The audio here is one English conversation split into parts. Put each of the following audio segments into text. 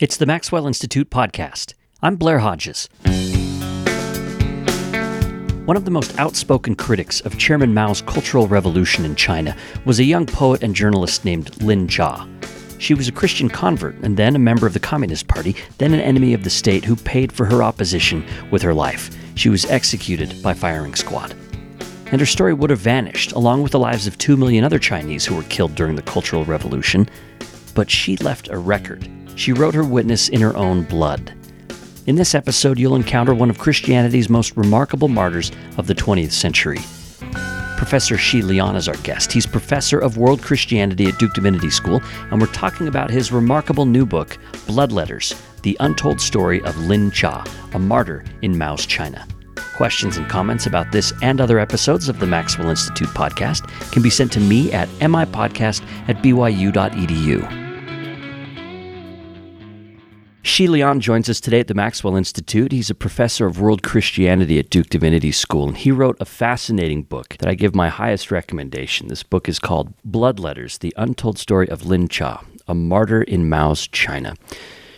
It's the Maxwell Institute podcast. I'm Blair Hodges. One of the most outspoken critics of Chairman Mao's Cultural Revolution in China was a young poet and journalist named Lin Zhao. She was a Christian convert and then a member of the Communist Party, then an enemy of the state who paid for her opposition with her life. She was executed by firing squad. And her story would have vanished, along with the lives of two million other Chinese who were killed during the Cultural Revolution. But she left a record she wrote her witness in her own blood. In this episode, you'll encounter one of Christianity's most remarkable martyrs of the 20th century. Professor Xi Lian is our guest. He's professor of world Christianity at Duke Divinity School, and we're talking about his remarkable new book, Blood Letters The Untold Story of Lin Zhao, a martyr in Mao's China. Questions and comments about this and other episodes of the Maxwell Institute podcast can be sent to me at mipodcast at byu.edu. Xi Lian joins us today at the Maxwell Institute. He's a professor of world Christianity at Duke Divinity School, and he wrote a fascinating book that I give my highest recommendation. This book is called Blood Letters The Untold Story of Lin Zhao, a Martyr in Mao's China.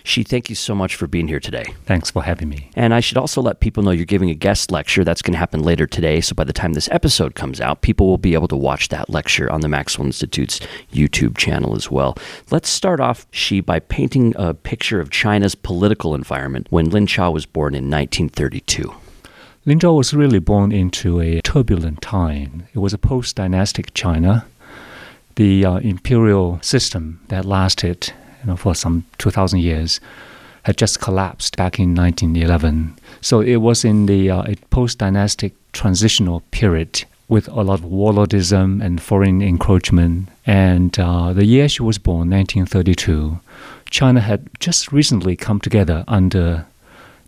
Xi, thank you so much for being here today. Thanks for having me. And I should also let people know you're giving a guest lecture. That's going to happen later today. So by the time this episode comes out, people will be able to watch that lecture on the Maxwell Institute's YouTube channel as well. Let's start off, Xi, by painting a picture of China's political environment when Lin Zhao was born in 1932. Lin Zhao was really born into a turbulent time. It was a post dynastic China. The uh, imperial system that lasted you know, for some 2,000 years, had just collapsed back in 1911. So it was in the uh, post-dynastic transitional period with a lot of warlordism and foreign encroachment. And uh, the year she was born, 1932, China had just recently come together under,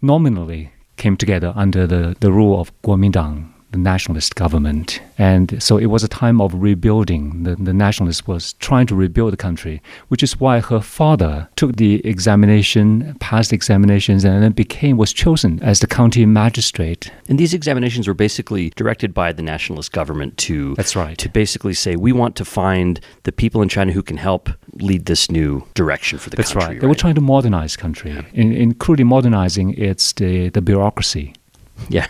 nominally came together under the, the rule of Kuomintang, the nationalist government. And so it was a time of rebuilding. The, the nationalists was trying to rebuild the country, which is why her father took the examination, passed examinations, and then became, was chosen as the county magistrate. And these examinations were basically directed by the nationalist government to That's right. to basically say we want to find the people in China who can help lead this new direction for the That's country. That's right. They were trying to modernize country, yeah. in, including modernizing its the, the bureaucracy. Yeah.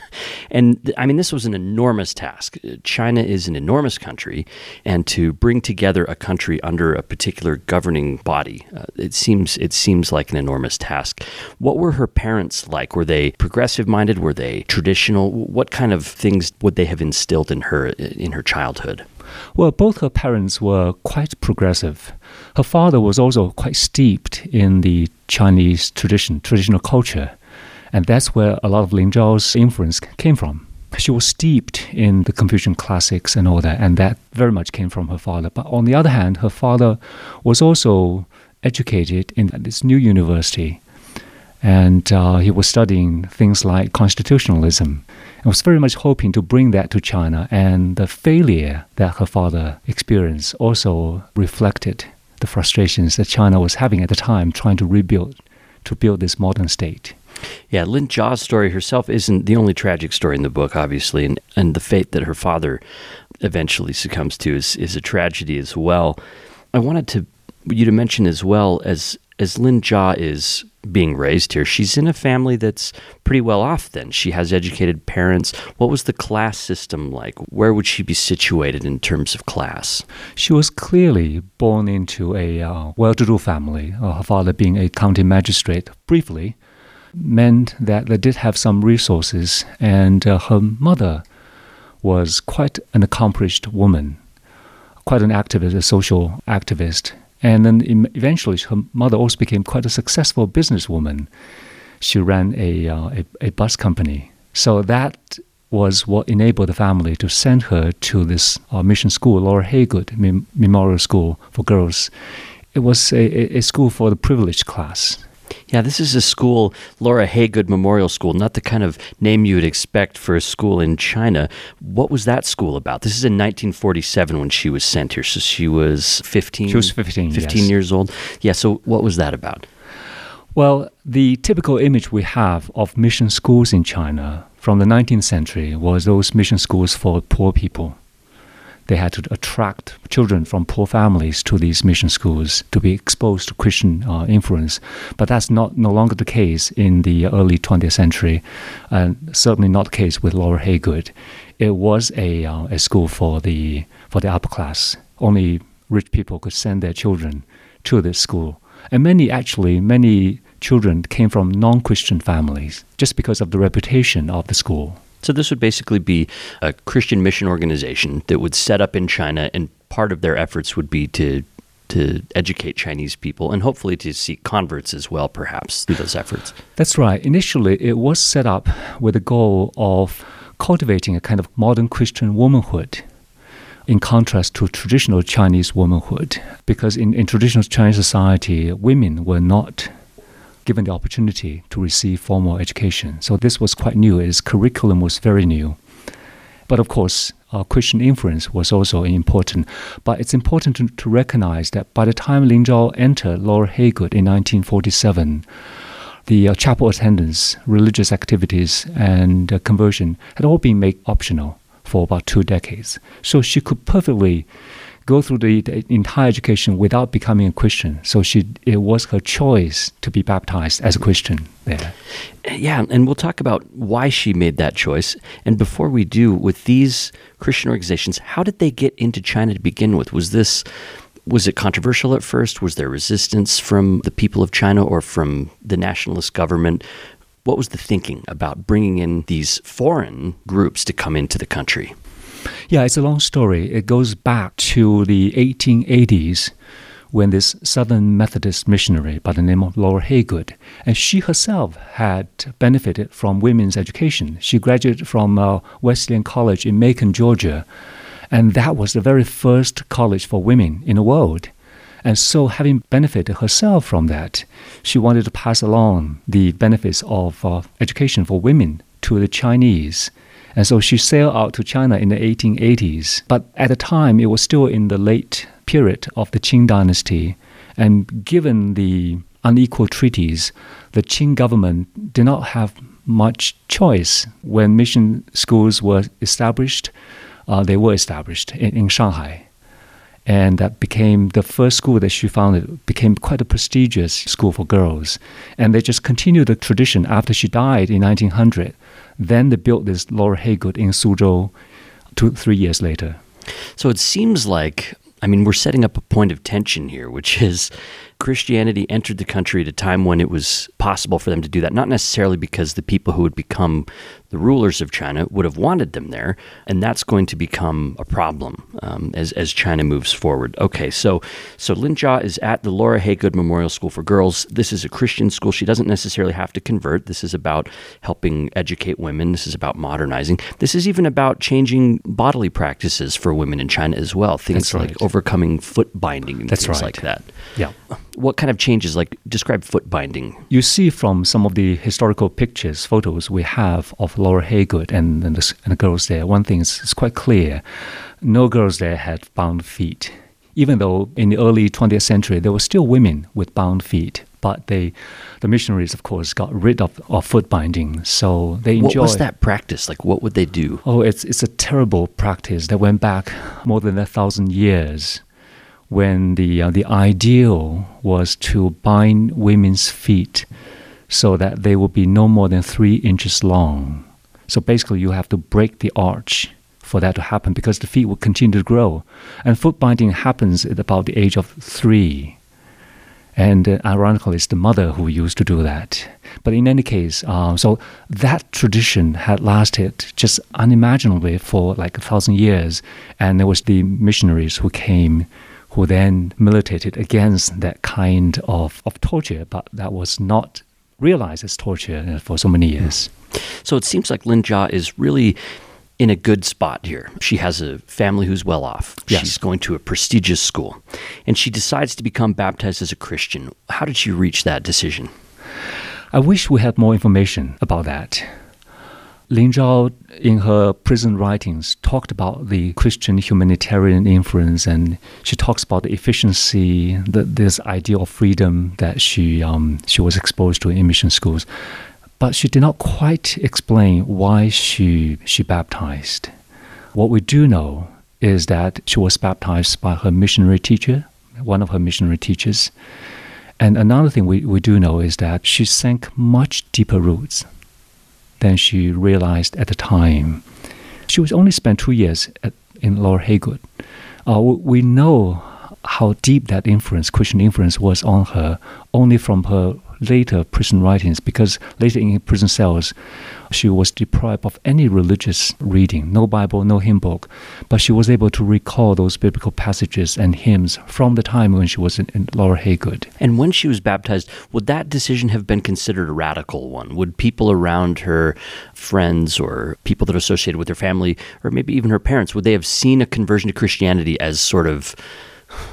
And I mean, this was an enormous task. China is an enormous country, and to bring together a country under a particular governing body, uh, it seems it seems like an enormous task. What were her parents like? Were they progressive minded? Were they traditional? What kind of things would they have instilled in her in her childhood? Well, both her parents were quite progressive. Her father was also quite steeped in the Chinese tradition, traditional culture. And that's where a lot of Lin Zhao's influence came from. She was steeped in the Confucian classics and all that, and that very much came from her father. But on the other hand, her father was also educated in this new university, and uh, he was studying things like constitutionalism and was very much hoping to bring that to China. And the failure that her father experienced also reflected the frustrations that China was having at the time trying to rebuild, to build this modern state. Yeah, Lin Zhao's story herself isn't the only tragic story in the book, obviously, and, and the fate that her father eventually succumbs to is, is a tragedy as well. I wanted to you to mention as well as as Lin Zhao is being raised here, she's in a family that's pretty well off then. She has educated parents. What was the class system like? Where would she be situated in terms of class? She was clearly born into a uh, well to do family, uh, her father being a county magistrate briefly, meant that they did have some resources, and uh, her mother was quite an accomplished woman, quite an activist, a social activist. And then eventually, her mother also became quite a successful businesswoman. She ran a, uh, a, a bus company. So that was what enabled the family to send her to this uh, mission school, Laura Haygood Mem- Memorial School for Girls. It was a, a school for the privileged class. Yeah, this is a school, Laura Haygood Memorial School, not the kind of name you would expect for a school in China. What was that school about? This is in 1947 when she was sent here. So she was 15. She was 15. 15 yes. years old. Yeah, so what was that about? Well, the typical image we have of mission schools in China from the 19th century was those mission schools for poor people. They had to attract children from poor families to these mission schools to be exposed to Christian uh, influence. But that's not no longer the case in the early 20th century, and certainly not the case with Laura Haygood. It was a, uh, a school for the for the upper class. Only rich people could send their children to this school, and many actually many children came from non-Christian families just because of the reputation of the school. So this would basically be a Christian mission organization that would set up in China, and part of their efforts would be to to educate Chinese people and hopefully to seek converts as well, perhaps through those efforts. That's right. Initially, it was set up with the goal of cultivating a kind of modern Christian womanhood. In contrast to traditional Chinese womanhood, because in, in traditional Chinese society, women were not given the opportunity to receive formal education. So this was quite new. Its curriculum was very new. But of course, uh, Christian influence was also important. But it's important to, to recognize that by the time Lin Zhao entered Laura Haygood in 1947, the uh, chapel attendance, religious activities, and uh, conversion had all been made optional for about two decades. So she could perfectly go through the, the, entire education without becoming a Christian. So she it was her choice to be baptized as a mm-hmm. Christian there. Yeah, and we'll talk about why she made that choice. And before we do, with these Christian organizations, how did they get into China to begin with? Was this was it controversial at first? Was there resistance from the people of China or from the nationalist government? What was the thinking about bringing in these foreign groups to come into the country? Yeah, it's a long story. It goes back to the 1880s when this Southern Methodist missionary by the name of Laura Haygood, and she herself had benefited from women's education. She graduated from uh, Wesleyan College in Macon, Georgia, and that was the very first college for women in the world. And so, having benefited herself from that, she wanted to pass along the benefits of uh, education for women to the Chinese. And so she sailed out to China in the 1880s. But at the time, it was still in the late period of the Qing dynasty. And given the unequal treaties, the Qing government did not have much choice when mission schools were established. Uh, they were established in, in Shanghai and that became the first school that she founded became quite a prestigious school for girls and they just continued the tradition after she died in 1900 then they built this Laura Haygood in Suzhou two, three years later. So it seems like, I mean, we're setting up a point of tension here, which is Christianity entered the country at a time when it was possible for them to do that, not necessarily because the people who would become the rulers of China would have wanted them there, and that's going to become a problem um, as as China moves forward. Okay, so so Lin Zhao is at the Laura Haygood Memorial School for Girls. This is a Christian school. She doesn't necessarily have to convert. This is about helping educate women. This is about modernizing. This is even about changing bodily practices for women in China as well. Things right. like overcoming foot binding and that's things right. like that. Yeah. What kind of changes? Like describe foot binding. You see from some of the historical pictures, photos we have of Laura Haygood and, and, the, and the girls there, one thing is, is quite clear. No girls there had bound feet. Even though in the early 20th century there were still women with bound feet, but they, the missionaries, of course, got rid of, of foot binding. So they enjoyed. What was that practice? Like, what would they do? Oh, it's, it's a terrible practice that went back more than a thousand years when the, uh, the ideal was to bind women's feet so that they would be no more than three inches long. So basically, you have to break the arch for that to happen because the feet will continue to grow. And foot binding happens at about the age of three. And uh, ironically, it's the mother who used to do that. But in any case, uh, so that tradition had lasted just unimaginably for like a thousand years. And there was the missionaries who came who then militated against that kind of, of torture, but that was not realized as torture uh, for so many years. So it seems like Lin Zhao is really in a good spot here. She has a family who's well off. Yes. She's going to a prestigious school. And she decides to become baptized as a Christian. How did she reach that decision? I wish we had more information about that. Lin Zhao, in her prison writings, talked about the Christian humanitarian influence, and she talks about the efficiency, the, this idea of freedom that she um, she was exposed to in mission schools. But she did not quite explain why she she baptized. What we do know is that she was baptized by her missionary teacher, one of her missionary teachers. And another thing we, we do know is that she sank much deeper roots than she realized at the time. She was only spent two years at, in Laura Haygood. Uh, we know how deep that influence, Christian influence, was on her only from her later prison writings because later in prison cells she was deprived of any religious reading, no Bible, no hymn book, but she was able to recall those biblical passages and hymns from the time when she was in, in Laura Haygood. And when she was baptized, would that decision have been considered a radical one? Would people around her, friends or people that are associated with her family, or maybe even her parents, would they have seen a conversion to Christianity as sort of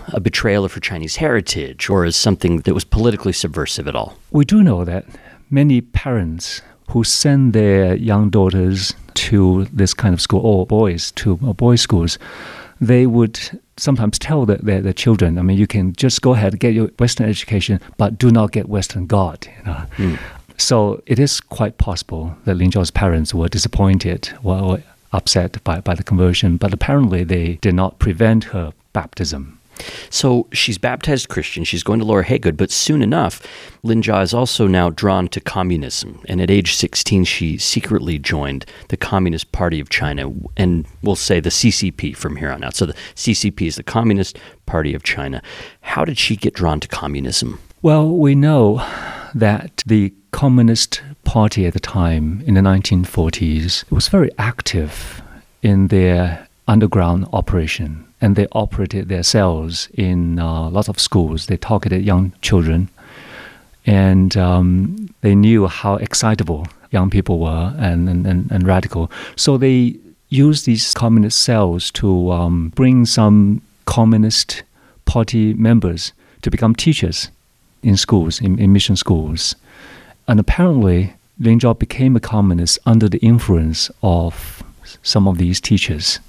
a betrayal of her Chinese heritage or as something that was politically subversive at all? We do know that many parents who send their young daughters to this kind of school or boys to boys' schools, they would sometimes tell their, their, their, children, I mean, you can just go ahead, and get your Western education, but do not get Western God. You know? Mm. So it is quite possible that Lin Zhao's parents were disappointed or upset by, by the conversion, but apparently they did not prevent her baptism. So she's baptized Christian. She's going to Laura Haygood, but soon enough, Lin Zhao is also now drawn to communism. And at age 16, she secretly joined the Communist Party of China, and we'll say the CCP from here on out. So the CCP is the Communist Party of China. How did she get drawn to communism? Well, we know that the Communist Party at the time in the 1940s was very active in their underground operation and they operated their cells in uh, lots of schools. They targeted young children, and um, they knew how excitable young people were and, and, and, and radical. So they used these communist cells to um, bring some communist party members to become teachers in schools, in, in mission schools. And apparently, Lin Zhao became a communist under the influence of some of these teachers.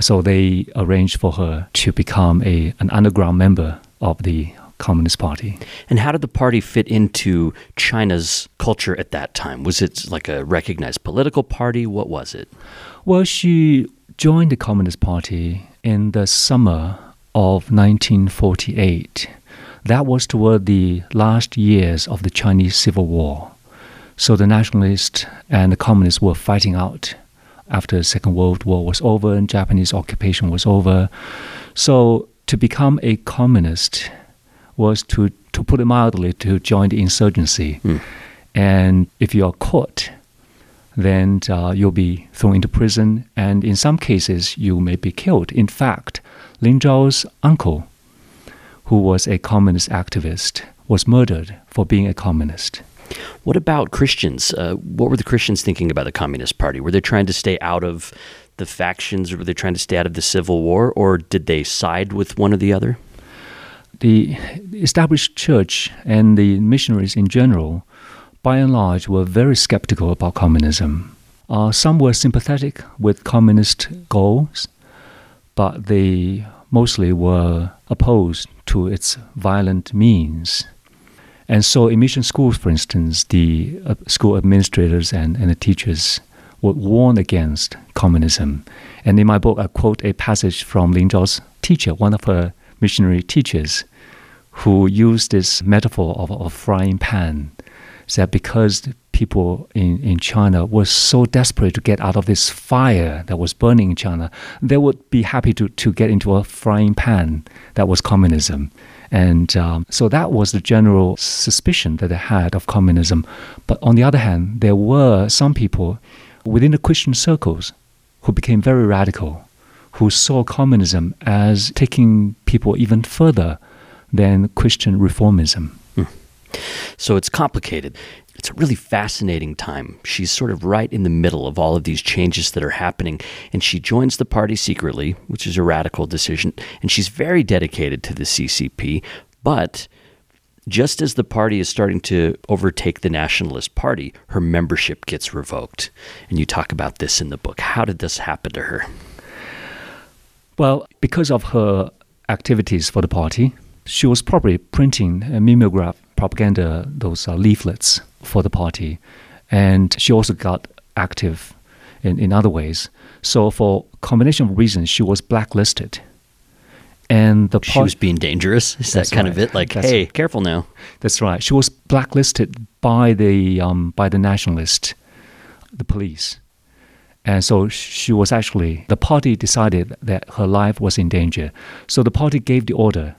So they arranged for her to become a, an underground member of the Communist Party. And how did the party fit into China's culture at that time? Was it like a recognized political party? What was it? Well, she joined the Communist Party in the summer of 1948. That was toward the last years of the Chinese Civil War. So the nationalists and the communists were fighting out after the Second World War was over and Japanese occupation was over. So to become a communist was to, to put it mildly, to join the insurgency. Mm. And if you are caught, then uh, you'll be thrown into prison, and in some cases, you may be killed. In fact, Lin Zhao's uncle, who was a communist activist, was murdered for being a communist. What about Christians? Uh, what were the Christians thinking about the Communist Party? Were they trying to stay out of the factions, or were they trying to stay out of the Civil War, or did they side with one or the other? The established church and the missionaries in general, by and large, were very skeptical about communism. Uh, some were sympathetic with communist goals, but they mostly were opposed to its violent means. And so, in mission schools, for instance, the uh, school administrators and, and the teachers would warn against communism. And in my book, I quote a passage from Lin Zhao's teacher, one of her missionary teachers, who used this metaphor of a frying pan. That because people in, in China were so desperate to get out of this fire that was burning in China, they would be happy to, to get into a frying pan that was communism. And um, so that was the general suspicion that they had of communism. But on the other hand, there were some people within the Christian circles who became very radical, who saw communism as taking people even further than Christian reformism. Mm. So it's complicated. It's a really fascinating time. She's sort of right in the middle of all of these changes that are happening, and she joins the party secretly, which is a radical decision, and she's very dedicated to the CCP. But just as the party is starting to overtake the Nationalist Party, her membership gets revoked. And you talk about this in the book. How did this happen to her? Well, because of her activities for the party, she was probably printing a mimeograph propaganda, those uh, leaflets for the party. And she also got active in, in other ways. So, for combination of reasons, she was blacklisted. And the she was being dangerous. Is that kind right. of it? Like, that's hey, right. careful now. That's right. She was blacklisted by the um, by the nationalist, the police, and so she was actually the party decided that her life was in danger. So the party gave the order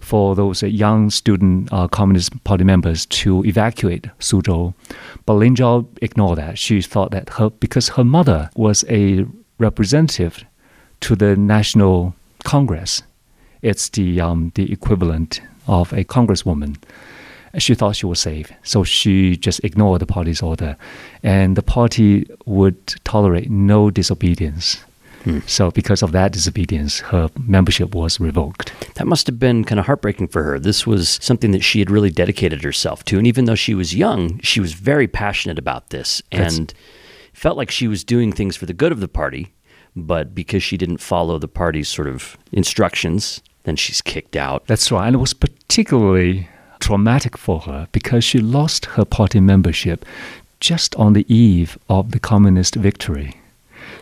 for those young student uh, Communist Party members to evacuate Suzhou, but Lin Zhao ignored that. She thought that her because her mother was a representative to the National Congress it's the um, the equivalent of a congresswoman. She thought she was safe, so she just ignored the party's order, and the party would tolerate no disobedience. Hmm. So, because of that disobedience, her membership was revoked. That must have been kind of heartbreaking for her. This was something that she had really dedicated herself to. And even though she was young, she was very passionate about this That's, and felt like she was doing things for the good of the party. But because she didn't follow the party's sort of instructions, then she's kicked out. That's right. And it was particularly traumatic for her because she lost her party membership just on the eve of the communist victory.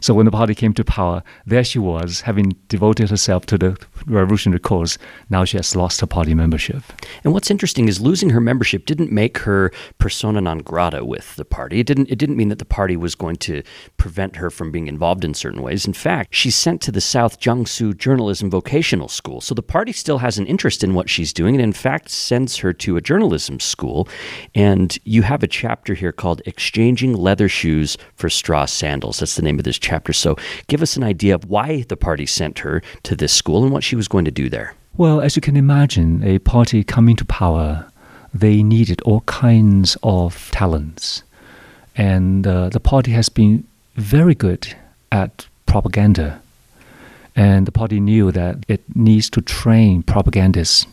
So when the party came to power, there she was, having devoted herself to the revolutionary cause. Now she has lost her party membership. And what's interesting is losing her membership didn't make her persona non grata with the party. It didn't. It didn't mean that the party was going to prevent her from being involved in certain ways. In fact, she's sent to the South Jiangsu Journalism Vocational School. So the party still has an interest in what she's doing, and in fact sends her to a journalism school. And you have a chapter here called "Exchanging Leather Shoes for Straw Sandals." That's the name of this chapter. So give us an idea of why the party sent her to this school and what she was going to do there. Well, as you can imagine, a party coming to power, they needed all kinds of talents. And uh, the party has been very good at propaganda. And the party knew that it needs to train propagandists.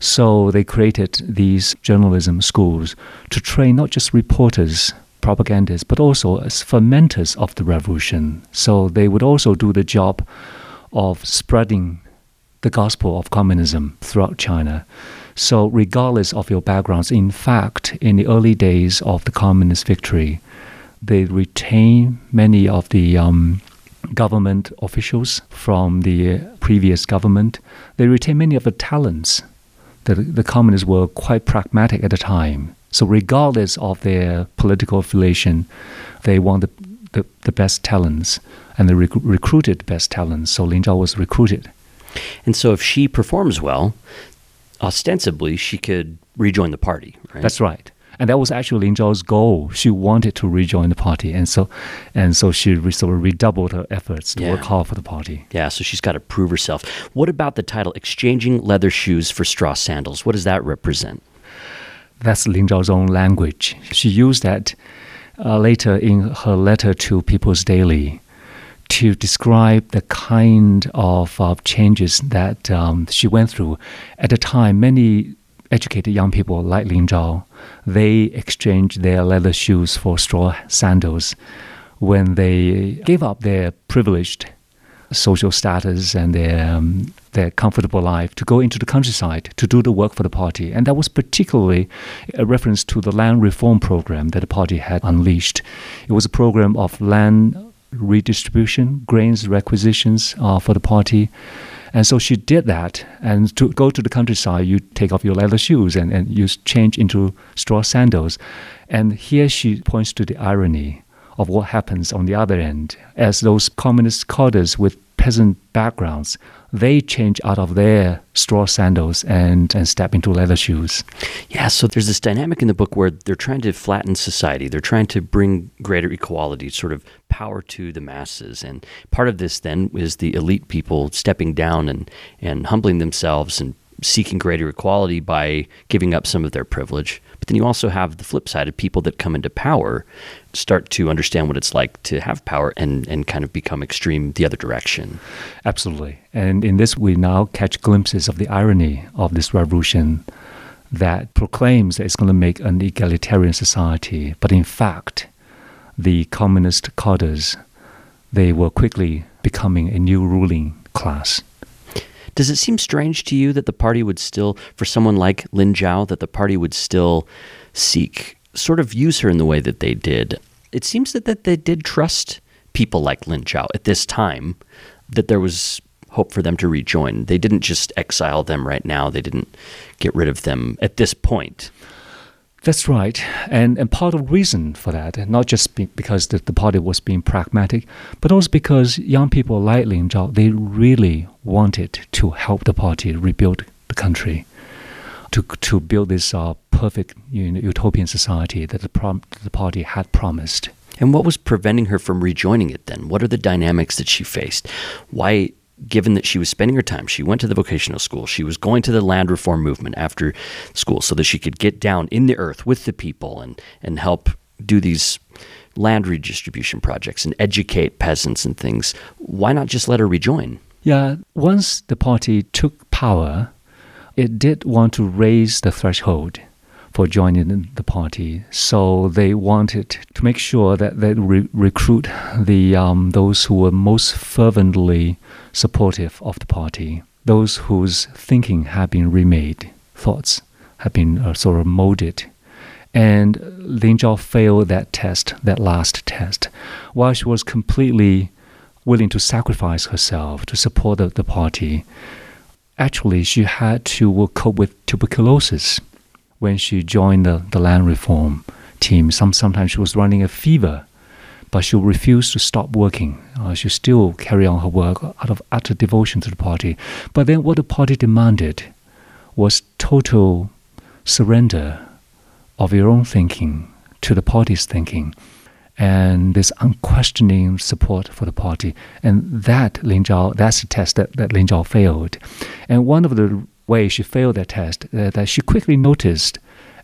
So they created these journalism schools to train not just reporters propagandists, but also as fermenters of the revolution. So they would also do the job of spreading the gospel of communism throughout China. So, regardless of your backgrounds, in fact, in the early days of the communist victory, they retain many of the um, government officials from the previous government. They retain many of the talents. The, the communists were quite pragmatic at the time. So, regardless of their political affiliation, they want the, the, the best talents and they rec- recruited the best talents. So, Lin Zhao was recruited. And so, if she performs well, ostensibly she could rejoin the party, right? That's right. And that was actually Lin Zhao's goal. She wanted to rejoin the party, and so, and so she re- sort of redoubled her efforts to yeah. work hard for the party. Yeah, so she's got to prove herself. What about the title "Exchanging Leather Shoes for Straw Sandals"? What does that represent? That's Lin Zhao's own language. She used that uh, later in her letter to People's Daily to describe the kind of changes that um, she went through. At the time, many educated young people like Lin Zhao, they exchanged their leather shoes for straw sandals when they gave up their privileged social status and their um, their comfortable life to go into the countryside to do the work for the party. And that was particularly a reference to the land reform program that the party had unleashed. It was a program of land redistribution, grains requisitions uh, for the party. And so she did that. And to go to the countryside, you take off your leather shoes and, and you change into straw sandals. And here she points to the irony of what happens on the other end as those communist cadres with peasant backgrounds they change out of their straw sandals and, and step into leather shoes. Yeah, so there's this dynamic in the book where they're trying to flatten society. They're trying to bring greater equality, sort of power to the masses. And part of this then is the elite people stepping down and, and humbling themselves and seeking greater equality by giving up some of their privilege. But then you also have the flip side of people that come into power start to understand what it's like to have power and, and kind of become extreme the other direction. Absolutely. And in this, we now catch glimpses of the irony of this revolution that proclaims that it's going to make an egalitarian society. But in fact, the communist cadres, they were quickly becoming a new ruling class. Does it seem strange to you that the party would still, for someone like Lin Zhao, that the party would still seek, sort of use her in the way that they did? it seems that, that they did trust people like Lin Zhao at this time, that there was hope for them to rejoin. They didn't just exile them right now, they didn't get rid of them at this point. That's right. And, and part of the reason for that, not just be, because the, the party was being pragmatic, but also because young people like Lin Zhao, they really wanted to help the party rebuild the country, to, to build this uh, perfect you know, utopian society that the, prom- the party had promised. And what was preventing her from rejoining it then? What are the dynamics that she faced? Why given that she was spending her time, she went to the vocational school, she was going to the land reform movement after school so that she could get down in the earth with the people and, and help do these land redistribution projects and educate peasants and things. Why not just let her rejoin? Yeah, once the party took power, it did want to raise the threshold for joining the party. So they wanted to make sure that they re- recruit the um, those who were most fervently supportive of the party, those whose thinking had been remade, thoughts had been uh, sort of molded. And Lin Zhao failed that test, that last test, while she was completely willing to sacrifice herself to support the, the party. Actually, she had to cope with tuberculosis when she joined the, the land reform team. Some, sometimes she was running a fever, but she refused to stop working. Uh, she still carry on her work out of utter devotion to the party. But then what the party demanded was total surrender of your own thinking to the party's thinking and this unquestioning support for the party. And that Lin Zhao, that's the test that, that Lin Zhao failed. And one of the way she failed that test uh, that she quickly noticed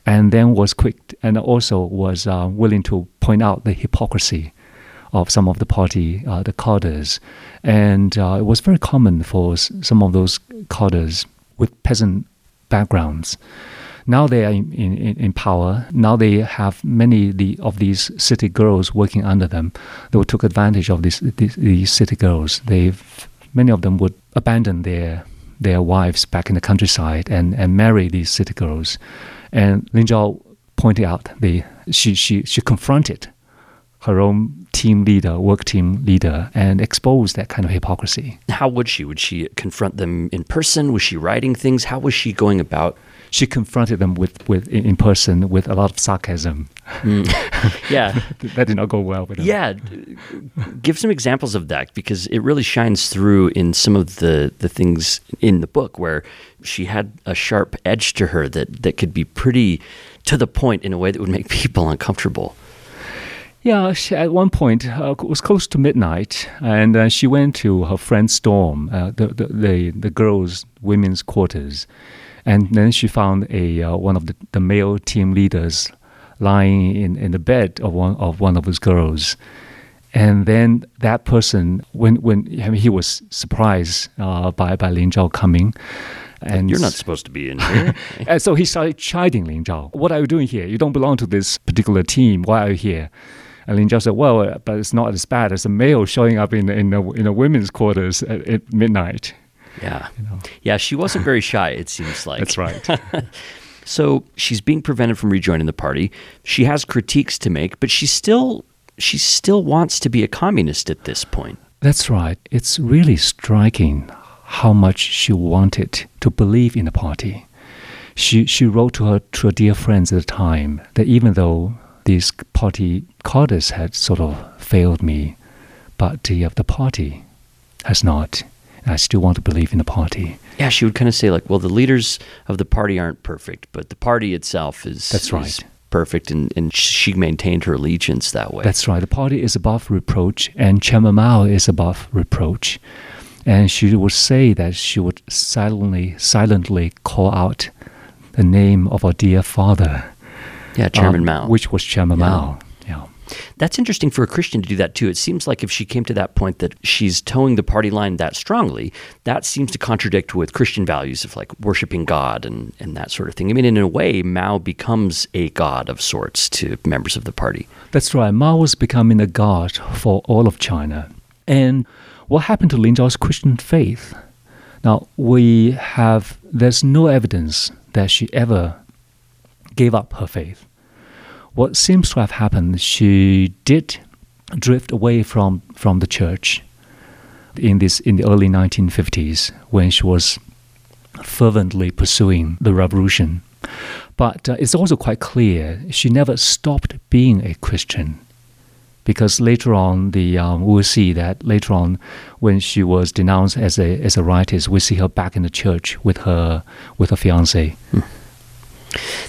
and then was quick and also was uh, willing to point out the hypocrisy of some of the party, uh, the cadres. And uh, it was very common for some of those cadres with peasant backgrounds. Now they are in, in, in power. Now they have many the, of these city girls working under them. They took advantage of these, these, these city girls. They many of them would abandon their their wives back in the countryside and, and marry these city girls. And Lin Zhao pointed out the she, she, she confronted her own team leader, work team leader, and expose that kind of hypocrisy. How would she? Would she confront them in person? Was she writing things? How was she going about she confronted them with, with in person with a lot of sarcasm. Mm. Yeah, that did not go well with her. Yeah, give some examples of that because it really shines through in some of the the things in the book where she had a sharp edge to her that that could be pretty to the point in a way that would make people uncomfortable. Yeah, she, at one point uh, it was close to midnight, and uh, she went to her friend's dorm, uh, the, the, the the girls' women's quarters, and then she found a uh, one of the, the male team leaders lying in, in the bed of one of one of his girls. And then that person, when when I mean, he was surprised uh, by by Lin Zhao coming, and you're not supposed to be in here. and so he started chiding Lin Zhao. What are you doing here? You don't belong to this particular team. Why are you here? And Lin Zhao said, "Well, uh, but it's not as bad as a male showing up in in a, in a women's quarters at, at midnight." Yeah. You know? Yeah, she wasn't very shy, it seems like. That's right. so she's being prevented from rejoining the party. She has critiques to make, but she still she still wants to be a communist at this point. That's right. It's really striking how much she wanted to believe in the party. She she wrote to her to her dear friends at the time that even though these party cadres had sort of failed me, but the, uh, the party has not. I still want to believe in the party. Yeah, she would kind of say like, well, the leaders of the party aren't perfect, but the party itself is that's right. Is perfect, and, and she maintained her allegiance that way. That's right. The party is above reproach, and Chairman Mao is above reproach. And she would say that she would silently, silently call out the name of our dear father. Yeah, Chairman um, Mao. Which was Chairman yeah. Mao. Yeah. That's interesting for a Christian to do that too. It seems like if she came to that point that she's toeing the party line that strongly, that seems to contradict with Christian values of like worshiping God and, and that sort of thing. I mean, in a way, Mao becomes a god of sorts to members of the party. That's right. Mao was becoming a god for all of China. And what happened to Lin Zhao's Christian faith? Now, we have, there's no evidence that she ever gave up her faith what seems to have happened, she did drift away from, from the church in this in the early 1950s when she was fervently pursuing the revolution. But uh, it's also quite clear she never stopped being a Christian. Because later on, the um, we'll see that later on, when she was denounced as a as a rightist, we see her back in the church with her with her fiance. Hmm.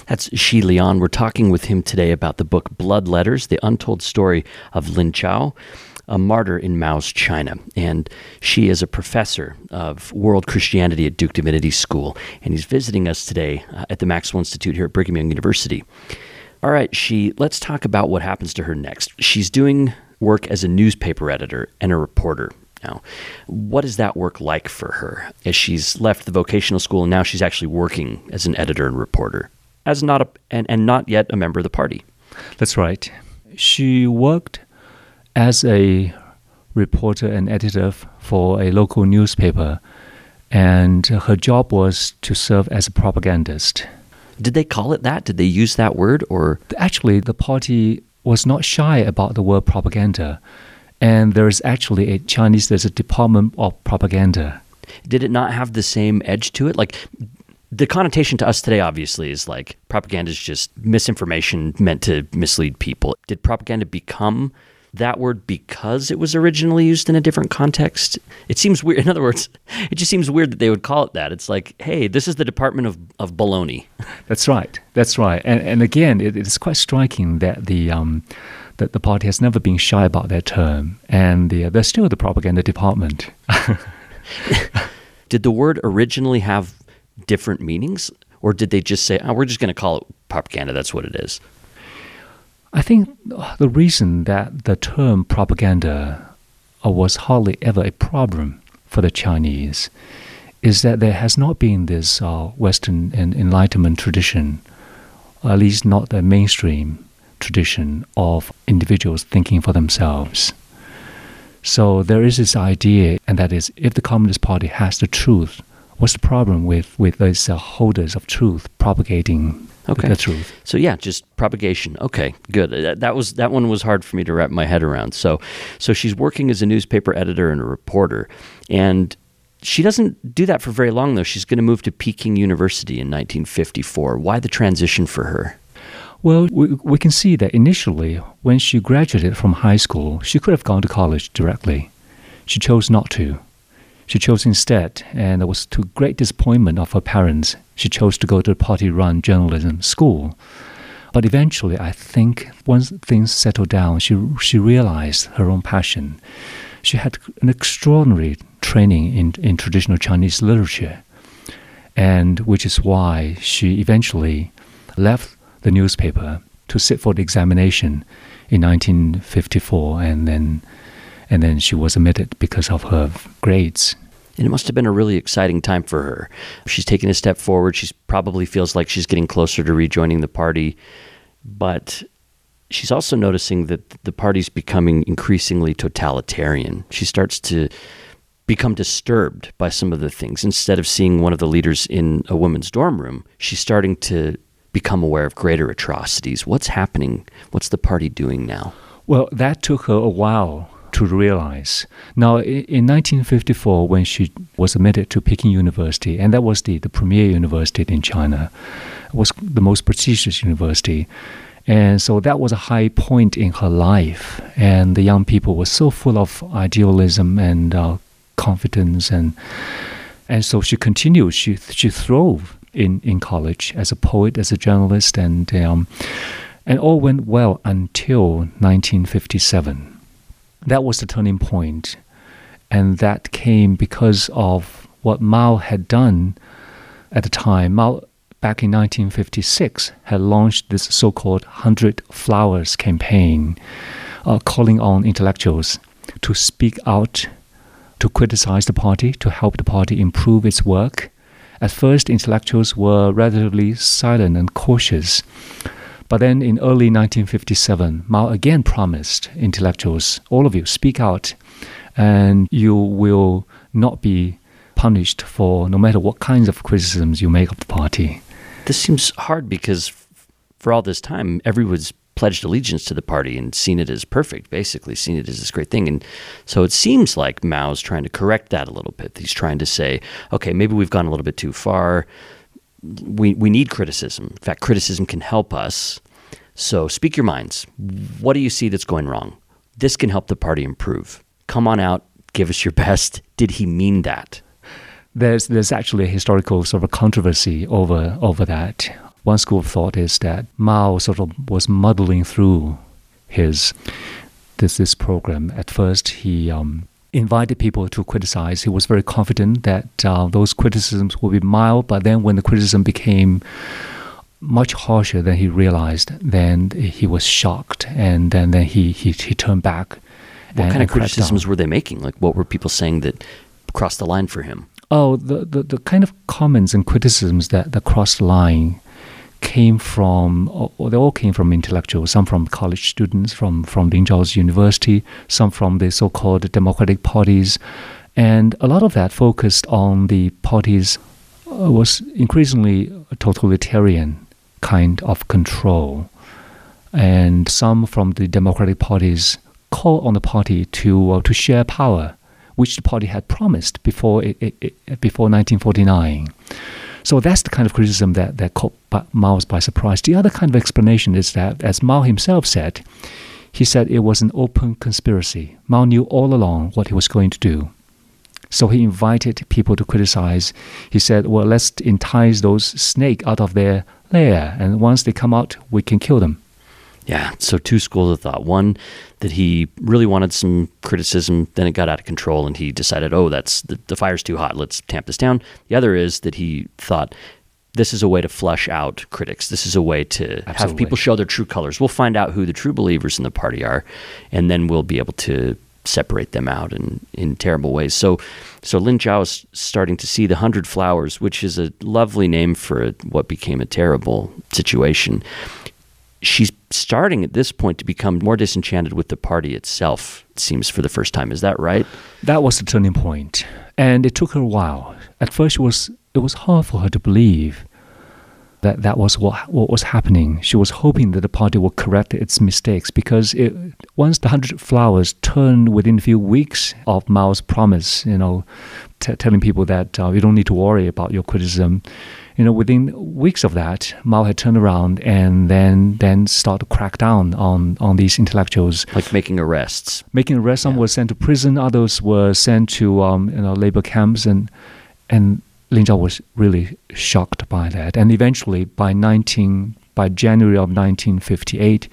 That's Xi Lian. We're talking with him today about the book Blood Letters: The Untold Story of Lin Zhao a martyr in Mao's China. And she is a professor of world Christianity at Duke Divinity School. And he's visiting us today uh, at the Maxwell Institute here at Brigham Young University. All right, Xi, let's talk about what happens to her next. She's doing work as a newspaper editor and a reporter. Now, what is that work like for her as she's left the vocational school and now she's actually working as an editor and reporter, as not a, and, and not yet a member of the party? That's right. She worked as a reporter and editor for a local newspaper, and her job was to serve as a propagandist. Did they call it that? Did they use that word or actually the party was not shy about the word propaganda. And there is actually a Chinese there's a department of propaganda. Did it not have the same edge to it? Like the connotation to us today obviously is like propaganda is just misinformation meant to mislead people. Did propaganda become that word because it was originally used in a different context. It seems weird. In other words, it just seems weird that they would call it that. It's like, hey, this is the Department of, of Baloney. That's right. That's right. And, and again, it, it's quite striking that the um, that the party has never been shy about that term, and the, they're still the propaganda department. did the word originally have different meanings, or did they just say, oh, we're just going to call it propaganda? That's what it is. I think the reason that the term propaganda was hardly ever a problem for the Chinese is that there has not been this uh, Western Enlightenment tradition, at least not the mainstream tradition of individuals thinking for themselves. So there is this idea, and that is, if the Communist Party has the truth, what's the problem with with those uh, holders of truth propagating Okay, the truth. So yeah, just propagation. Okay, good. That, that, was that one was hard for me to wrap my head around. So, so she's working as a newspaper editor and a reporter, and she doesn't do that for very long though. She's going to move to Peking University in 1954. Why the transition for her? Well, we, we can see that initially, when she graduated from high school, she could have gone to college directly. She chose not to. She chose instead, and it was to great disappointment of her parents, she chose to go to a party run journalism school. But eventually, I think once things settled down, she, she realized her own passion. She had an extraordinary training in, in traditional Chinese literature, and which is why she eventually left the newspaper to sit for the examination in 1954, and then and then she was admitted because of her grades. And it must have been a really exciting time for her. She's taking a step forward. She probably feels like she's getting closer to rejoining the party. But she's also noticing that the party's becoming increasingly totalitarian. She starts to become disturbed by some of the things. Instead of seeing one of the leaders in a woman's dorm room, she's starting to become aware of greater atrocities. What's happening? What's the party doing now? Well, that took her a while to realize. Now, in 1954, when she was admitted to Peking University, and that was the, the premier university in China, was the most prestigious university. And so that was a high point in her life. And the young people were so full of idealism and uh, confidence. And, and so she continued, she, she throve in, in college as a poet, as a journalist, and, um, and all went well until 1957 that was the turning. And that came because of what Mao had done at the time. Mao, back in 1956, had launched this so called 100 Flowers campaign, uh, calling on intellectuals to speak out, to criticize the party, to help the party improve its work. At first, intellectuals were relatively silent and cautious. But then in early 1957, Mao again promised intellectuals, all of you, speak out, and you will not be punished for no matter what kinds of criticisms you make of the party. This seems hard because for all this time, everyone's pledged allegiance to the party and seen it as perfect, basically, seen it as this great thing. And so it seems like Mao's trying to correct that a little bit. He's trying to say, okay, maybe we've gone a little bit too far. We, we need criticism. In fact, criticism can help us. So speak your minds. What do you see that's going wrong? This can help the party improve. Come on out, give us your best. Did he mean that? There's there's actually a historical sort of controversy over over that. One school of thought is that Mao sort of was muddling through his this this program. At first, he um, invited people to criticize. He was very confident that uh, those criticisms would be mild, but then when the criticism became much harsher than he realized, then he was shocked, and then, then he, he, he turned back. What and, kind of criticisms were they making? Like, what were people saying that crossed the line for him? Oh, the, the, the kind of comments and criticisms that, that crossed the line came from, or they all came from intellectuals, some from college students, from, from Lin Zhao's university, some from the so called democratic parties. And a lot of that focused on the party's, uh, was increasingly a totalitarian kind of control. And some from the democratic parties called on the party to, uh, to share power, which the party had promised before, it, it, it, before 1949. So that's the kind of criticism that, that caught Mao by surprise. The other kind of explanation is that, as Mao himself said, he said it was an open conspiracy. Mao knew all along what he was going to do. So he invited people to criticize. He said, well, let's entice those snake out of their lair, and once they come out, we can kill them. Yeah, so two schools of thought. One, that he really wanted some criticism, then it got out of control, and he decided, oh, that's the, the fire's too hot, let's tamp this down. The other is that he thought, this is a way to flush out critics. This is a way to Absolutely. have people show their true colors. We'll find out who the true believers in the party are, and then we'll be able to separate them out in, in terrible ways. So, so Lin Zhao is starting to see the hundred flowers, which is a lovely name for a, what became a terrible situation. She's starting at this point to become more disenchanted with the party itself. It seems for the first time. Is that right? That was the turning point. and it took her a while. At first, it was it was hard for her to believe that that was what what was happening. She was hoping that the party would correct its mistakes because it, once the hundred flowers turned within a few weeks of Mao's promise, you know, t- telling people that uh, you don't need to worry about your criticism. You know, within weeks of that, Mao had turned around and then then started to crack down on, on these intellectuals, like making arrests. Making arrests. Some Yeah. were sent to prison, others were sent to um, you know labor camps, and and Lin Zhao was really shocked by that. And eventually, by 19 by January of 1958,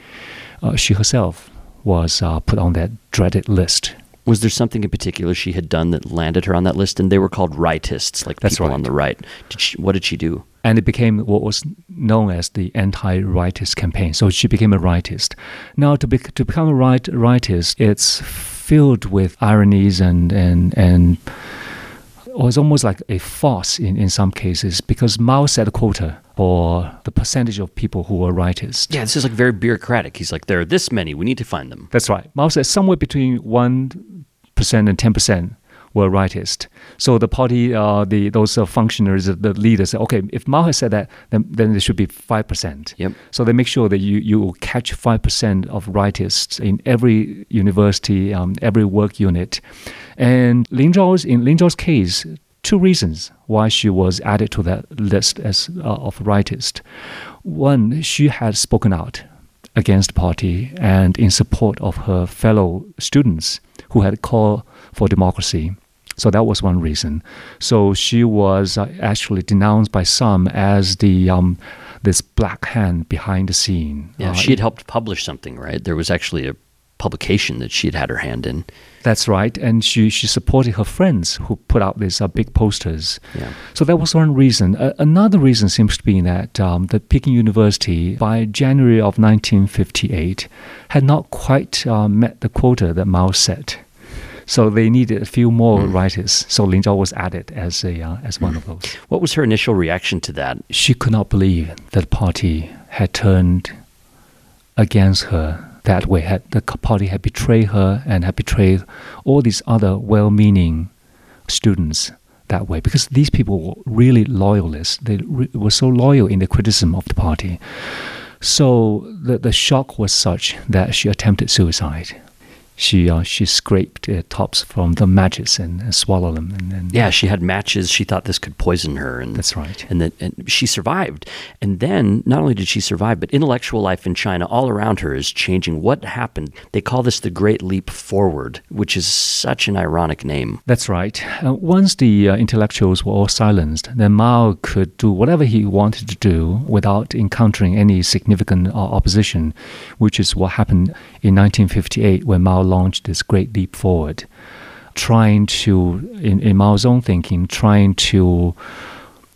uh, she herself was uh, put on that dreaded list. Was there something in particular she had done that landed her on that list? And they were called rightists, like That's people right. on the right. Did she, what did she do? and it became what was known as the anti-rightist campaign. So she became a rightist. Now, to, be, to become a right rightist, it's filled with ironies and and and it was almost like a farce in, in some cases because Mao set a quota for the percentage of people who were rightists. Yeah, this is like very bureaucratic. He's like, there are this many. We need to find them. That's right. Mao said somewhere between one percent and ten percent were rightist. So the party, uh, the those uh, functionaries, the leaders, said, okay, if Mao has said that, then then there should be five percent. Yep. So they make sure that you you will catch five percent of rightists in every university, um, every work unit, and Lin Zhao's in Lin Zhao's case. Two reasons why she was added to that list as uh, of rightist. One, she had spoken out against the party and in support of her fellow students who had called for democracy. So that was one reason. So she was uh, actually denounced by some as the um, this black hand behind the scene. Yeah, Uh, she had helped publish something, right? There was actually a publication that she had had her hand in. That's right, and she she supported her friends who put out these uh, big posters. Yeah. So that was one reason. Uh, another reason seems to be that um, the Peking University, by January of 1958, had not quite uh, met the quota that Mao set. So they needed a few more writers. So Lin Zhao was added as a uh, as one of those. What was her initial reaction to that? She could not believe that the party had turned against her that way. Had the party had betrayed her and had betrayed all these other well-meaning students that way because these people were really loyalists. They re- were so loyal in the criticism of the party. So the, the shock was such that she attempted suicide. She uh, she scraped the tops from the matches and, and swallowed them. And, and Yeah, she had matches. She thought this could poison her, and That's right. And that and she survived. And then not only did she survive, but intellectual life in China all around her is changing. What happened? They call this the Great Leap Forward, which is such an ironic name. That's right. Uh, once the uh, intellectuals were all silenced, then Mao could do whatever he wanted to do without encountering any significant uh, opposition, which is what happened in 1958 when Mao launched this great leap forward, trying to, in, in Mao's own thinking, trying to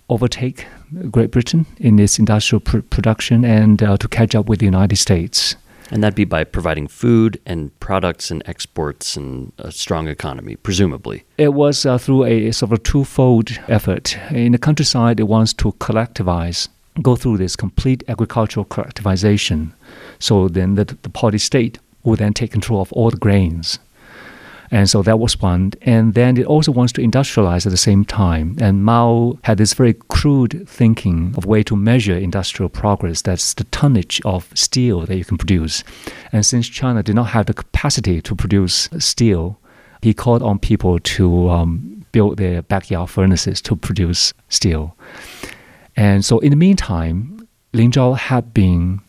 overtake Great Britain in its industrial pr- production and uh, to catch up with the United States. And that'd be by providing food and products and exports and a strong economy, presumably. It was uh, through a sort of twofold effort. In the countryside, it wants to collectivize, go through this complete agricultural collectivization. So then the, the party state will then take control of all the grains. And so that was one. And then it also wants to industrialize at the same time. And Mao had this very crude thinking of way to measure industrial progress. That's the tonnage of steel that you can produce. And since China did not have the capacity to produce steel, he called on people to um, build their backyard furnaces to produce steel. And so in the meantime, Lin Zhao had been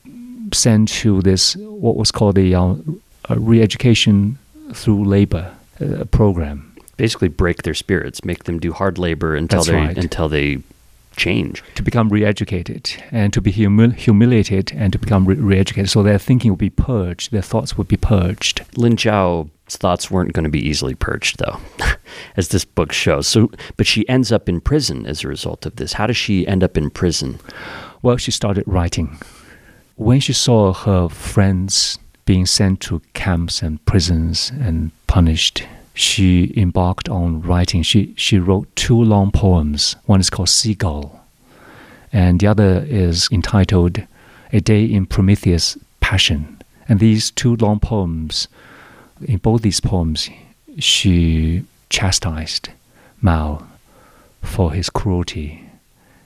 sent to this, what was called the uh, re-education through labor uh, program Basically, break their spirits, make them do hard labor until That's they right. until they change. to become re-educated and to be humil- humiliated and to become re- re-educated. So their thinking would be purged, their thoughts would be purged. Lin Zhao's thoughts weren't going to be easily purged, though, as this book shows. So, but she ends up in prison as a result of this. How does she end up in prison? Well, she started writing. When she saw her friends being sent to camps and prisons and punished, she embarked on writing. She, she wrote two long poems. One is called Seagull, and the other is entitled A Day in Prometheus' Passion. And these two long poems, in both these poems, she chastised Mao for his cruelty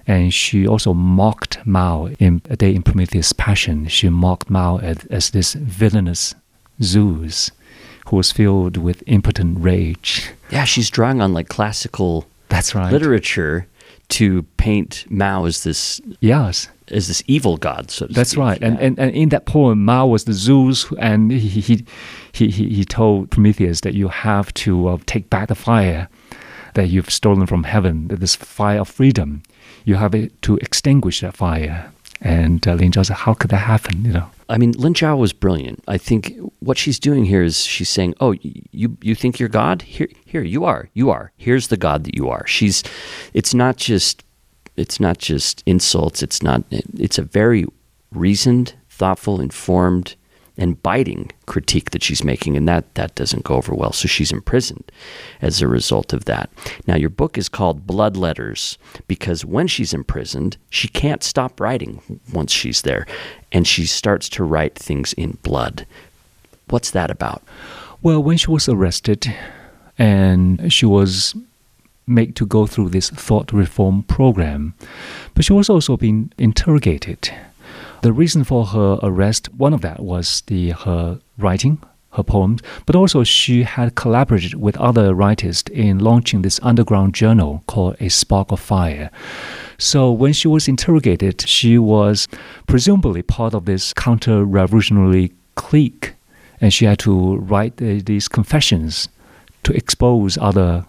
and she also mocked Mao in A Day in Prometheus' Passion. She mocked Mao as, as this villainous Zeus who was filled with impotent rage. Yeah, she's drawing on like classical That's right. literature to paint Mao as this Yes, as this evil god. So to that's speak. right. And, and and in that poem, Mao was the Zeus, and he he he he, he told Prometheus that you have to uh, take back the fire that you've stolen from heaven, this fire of freedom. You have to extinguish that fire. And uh, Lin Zhao said, "How could that happen?" You know. I mean, Lin Zhao was brilliant. I think what she's doing here is she's saying, "Oh, you you think you're God? Here, here you are. You are. Here's the God that you are." She's. It's not just. It's not just insults. It's not. It's a very reasoned, thoughtful, informed, and biting critique that she's making, and that that doesn't go over well. So she's imprisoned as a result of that. Now, your book is called Blood Letters because when she's imprisoned, she can't stop writing once she's there, and she starts to write things in blood. What's that about? Well, when she was arrested and she was made to go through this thought reform program, but she was also being interrogated. The reason for her arrest, one of that was the her writing, her poems, but also she had collaborated with other writers in launching this underground journal called A Spark of Fire. So when she was interrogated, she was presumably part of this counter-revolutionary clique, and she had to write uh, these confessions to expose other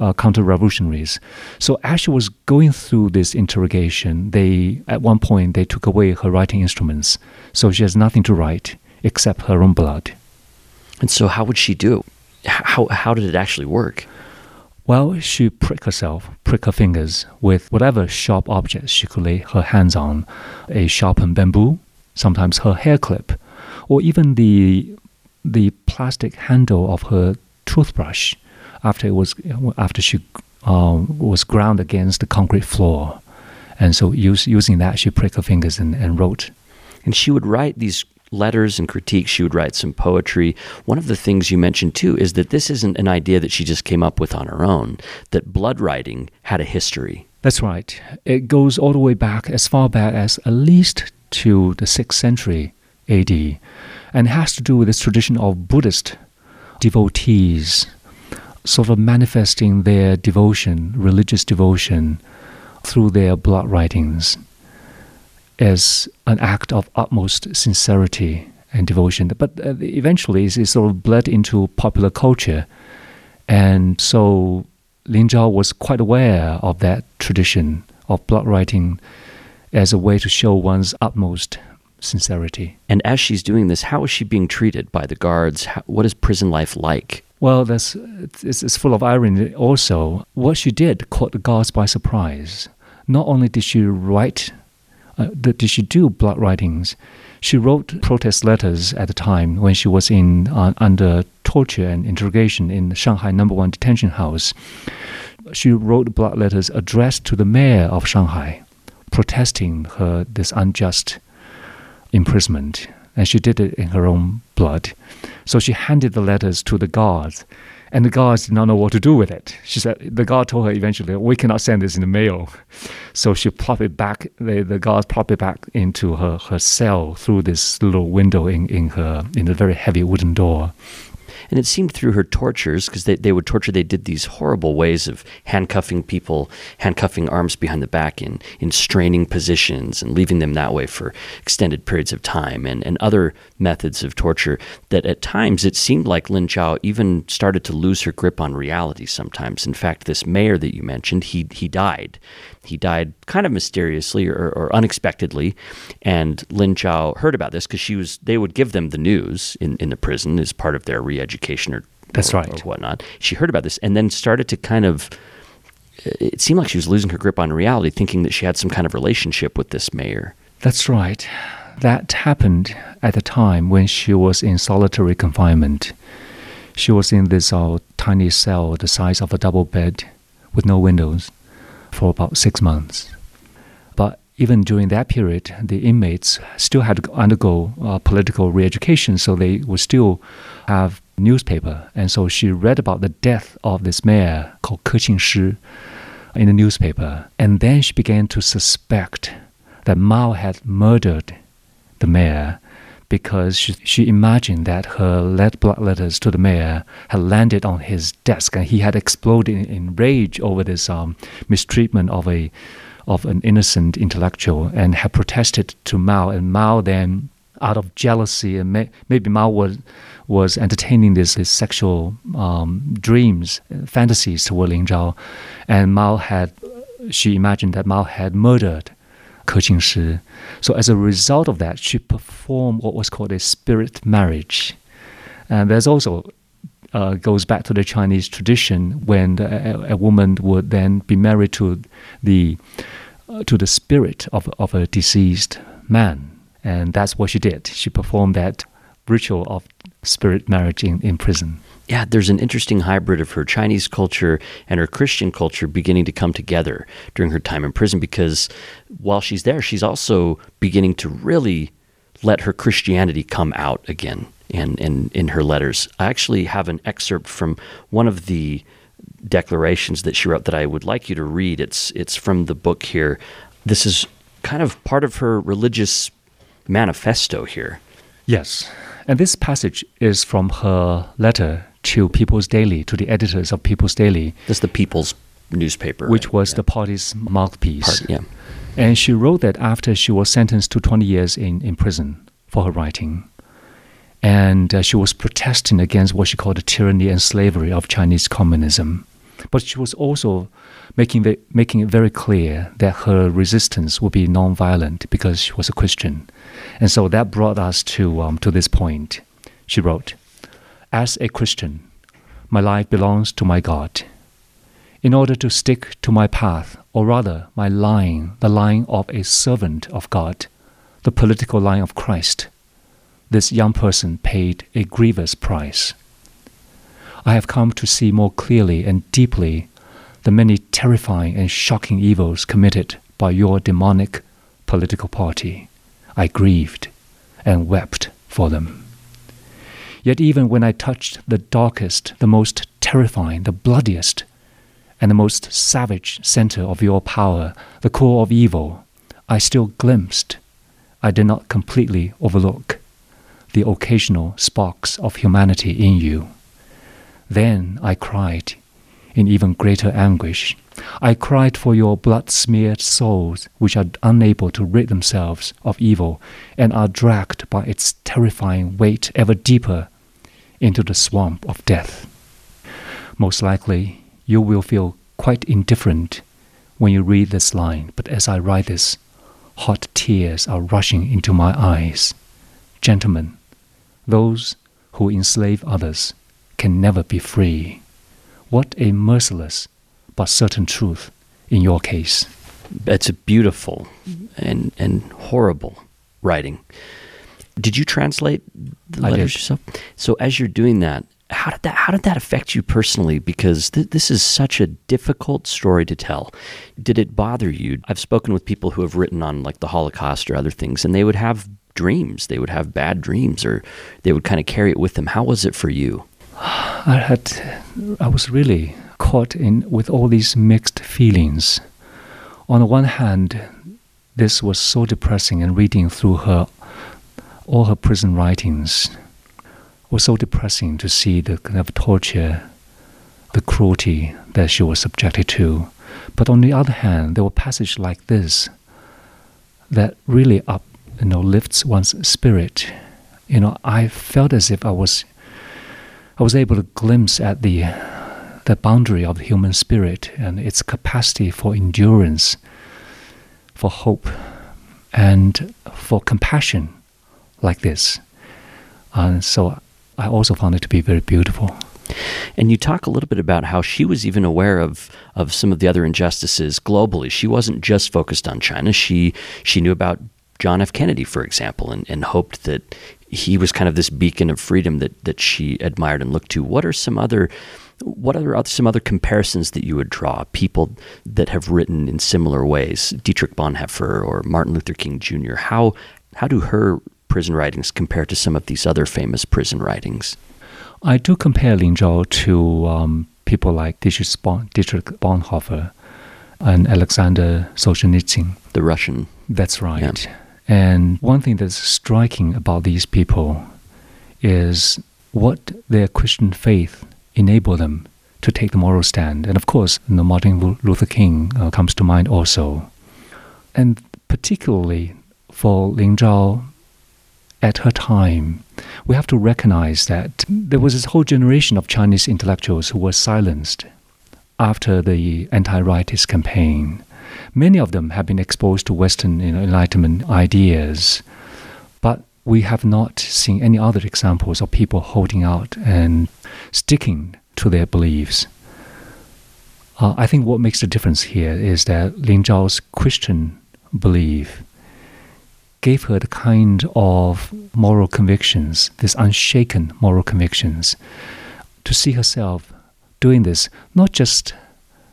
uh, counter-revolutionaries. So as she was going through this interrogation, they at one point they took away her writing instruments, so she has nothing to write except her own blood. And so, how would she do? How how did it actually work? Well, she pricked herself, prick her fingers with whatever sharp objects she could lay her hands on, a sharpened bamboo, sometimes her hair clip, or even the the plastic handle of her toothbrush after it was after she um, was ground against the concrete floor, and so use, using that she pricked her fingers and, and wrote. And she would write these letters and critiques. She would write some poetry. One of the things you mentioned too is that this isn't an idea that she just came up with on her own. That blood writing had a history. That's right. It goes all the way back as far back as at least to the 6th century AD and has to do with this tradition of Buddhist devotees sort of manifesting their devotion, religious devotion, through their blood writings as an act of utmost sincerity and devotion. But uh, eventually, it sort of bled into popular culture. And so Lin Zhao was quite aware of that tradition of blood writing as a way to show one's utmost sincerity. And as she's doing this, how is she being treated by the guards? How, what is prison life like? Well, that's, it's, it's full of irony also. What she did caught the guards by surprise. Not only did she write, uh, did she do blood writings, she wrote protest letters at the time when she was in uh, under torture and interrogation in the Shanghai number one detention house. She wrote blood letters addressed to the mayor of Shanghai, protesting her this unjust imprisonment, and she did it in her own blood. So she handed the letters to the guards, and the guards did not know what to do with it. She said the guard told her eventually, "We cannot send this in the mail." So she plopped it back. The, the guards plopped it back into her, her cell through this little window in, in her in a very heavy wooden door. And it seemed through her tortures, because they, they would torture, they did these horrible ways of handcuffing people, handcuffing arms behind the back in, in straining positions and leaving them that way for extended periods of time, and, and other methods of torture that at times it seemed like Lin Zhao even started to lose her grip on reality sometimes. In fact, this mayor that you mentioned, he, he died. He died kind of mysteriously or, or unexpectedly, and Lin Zhao heard about this because she was. They would give them the news in, in the prison as part of their re-education or that's or, right or whatnot. She heard about this and then started to kind of. It seemed like she was losing her grip on reality, thinking that she had some kind of relationship with this mayor. That's right. That happened at the time when she was in solitary confinement. She was in this uh, tiny cell the size of a double bed with no windows for about six months. But even during that period, the inmates still had to undergo uh, political re-education, so they would still have newspaper. And so she read about the death of this mayor called Ke Qingshi in the newspaper, and then she began to suspect that Mao had murdered the mayor because she, she, imagined that her lead blood letters to the mayor had landed on his desk and he had exploded in, in rage over this um, mistreatment of a of an innocent intellectual and had protested to Mao. And Mao then out of jealousy and may, maybe Mao was was entertaining this sexual um, dreams fantasies toward Lin Zhao. And Mao had she imagined that Mao had murdered Ke Qingshi. So as a result of that, she performed what was called a spirit marriage. And there's also uh, goes back to the Chinese tradition when a, a, woman would then be married to the uh, to the spirit of of a deceased man, and that's what she did. She performed that ritual of spirit marriage in, in prison yeah, there's an interesting hybrid of her Chinese culture and her Christian culture beginning to come together during her time in prison because while she's there, she's also beginning to really let her Christianity come out again in, in, in her letters. I actually have an excerpt from one of the declarations that she wrote that I would like you to read. It's, it's from the book here. This is kind of part of her religious manifesto here. Yes. And this passage is from her letter to People's Daily, to the editors of People's Daily. This is the People's newspaper. Which right? was yeah. the party's mouthpiece. Part, yeah. And she wrote that after she was sentenced to 20 years in, in prison for her writing. And uh, she was protesting against what she called the tyranny and slavery of Chinese communism. But she was also making, the, making it very clear that her resistance would be nonviolent because she was a Christian. And so that brought us to, um, to this point. She wrote, As a Christian, my life belongs to my God. In order to stick to my path, or rather my line, the line of a servant of God, the political line of Christ, this young person paid a grievous price. I have come to see more clearly and deeply the many terrifying and shocking evils committed by your demonic political party. I grieved and wept for them. Yet, even when I touched the darkest, the most terrifying, the bloodiest, and the most savage center of your power, the core of evil, I still glimpsed I did not completely overlook the occasional sparks of humanity in you. Then I cried in even greater anguish. I cried for your blood smeared souls, which are unable to rid themselves of evil and are dragged by its terrifying weight ever deeper into the swamp of death. Most likely, you will feel quite indifferent when you read this line, but as I write this, hot tears are rushing into my eyes. Gentlemen, those who enslave others can never be free. What a merciless but certain truth in your case. That's a beautiful and, and horrible writing. Did you translate the I letters did. yourself? So as you're doing that, how did that how did that affect you personally? Because th- this is such a difficult story to tell. Did it bother you? I've spoken with people who have written on like the Holocaust or other things, and they would have dreams. They would have bad dreams, or they would kind of carry it with them. How was it for you? I had, I was really caught in with all these mixed feelings. On the one hand, this was so depressing, and reading through her, all her prison writings, was so depressing to see the kind of torture, the cruelty that she was subjected to. But on the other hand, there were passages like this that really up, you know, lifts one's spirit. You know, I felt as if I was I was able to glimpse at the the boundary of the human spirit and its capacity for endurance, for hope, and for compassion, like this. And so, I also found it to be very beautiful. And you talk a little bit about how she was even aware of, of some of the other injustices globally. She wasn't just focused on China. She she knew about John F. Kennedy, for example, and, and hoped that he was kind of this beacon of freedom that, that she admired and looked to. What are some other what are some other comparisons that you would draw? People that have written in similar ways, Dietrich Bonhoeffer or Martin Luther King Jr. How how do her prison writings compared to some of these other famous prison writings? I do compare Lin Zhao to um, people like Dietrich, Bon- Dietrich Bonhoeffer and Alexander Solzhenitsyn. The Russian. That's right. And one thing that's striking about these people is what their Christian faith enabled them to take the moral stand. And of course, you know, Martin Luther King uh, comes to mind also. And particularly for Lin Zhao, at her time, we have to recognize that there was this whole generation of Chinese intellectuals who were silenced after the anti-rightist campaign. Many of them have been exposed to Western you know, Enlightenment ideas, but we have not seen any other examples of people holding out and sticking to their beliefs. Uh, I think what makes the difference here is that Lin Zhao's Christian belief gave her the kind of moral convictions, these unshaken moral convictions, to see herself doing this not just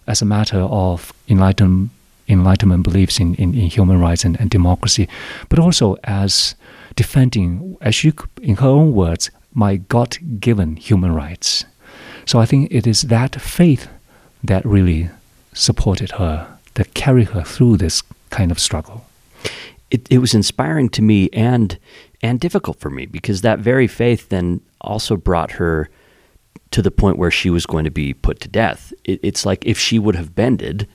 as a matter of enlightenment, enlightenment beliefs in, in, in human rights and, and democracy, but also as defending, as she, in her own words, my God given human rights. So I think it is that faith that really supported her, that carried her through this kind of struggle. It, it was inspiring to me and and difficult for me because that very faith then also brought her to the point where she was going to be put to death. It, it's like if she would have bended,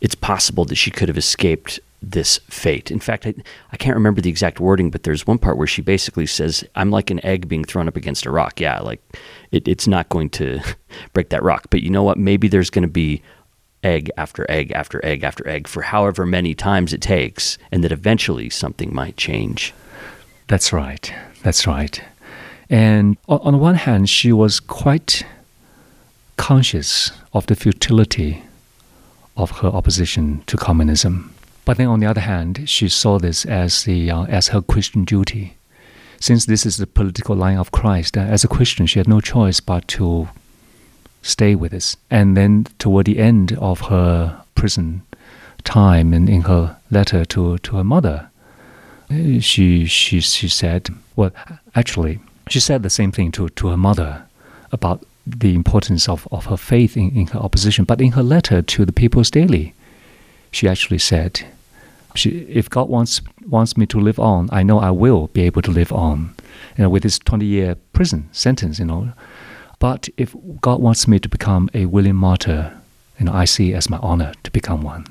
it's possible that she could have escaped this fate. In fact, I, I can't remember the exact wording, but there's one part where she basically says, I'm like an egg being thrown up against a rock. Yeah, like it, it's not going to break that rock. But you know what? Maybe there's going to be egg after egg after egg after egg for however many times it takes, and that eventually something might change. That's right. That's right. And on, the one hand, she was quite conscious of the futility of her opposition to communism. But then on the other hand, she saw this as, the, uh, as her Christian duty. Since this is the political line of Christ, uh, as a Christian, she had no choice but to stay with us. And then toward the end of her prison time, and in her letter to, to her mother, she, she, she said, well, actually, she said the same thing to, to her mother about the importance of, of her faith in, in her opposition. But in her letter to the People's Daily, she actually said, She, if God wants wants me to live on, I know I will be able to live on, you know, with this 20 year prison sentence, you know. But if God wants me to become a willing martyr, you know, I see it as my honor to become one.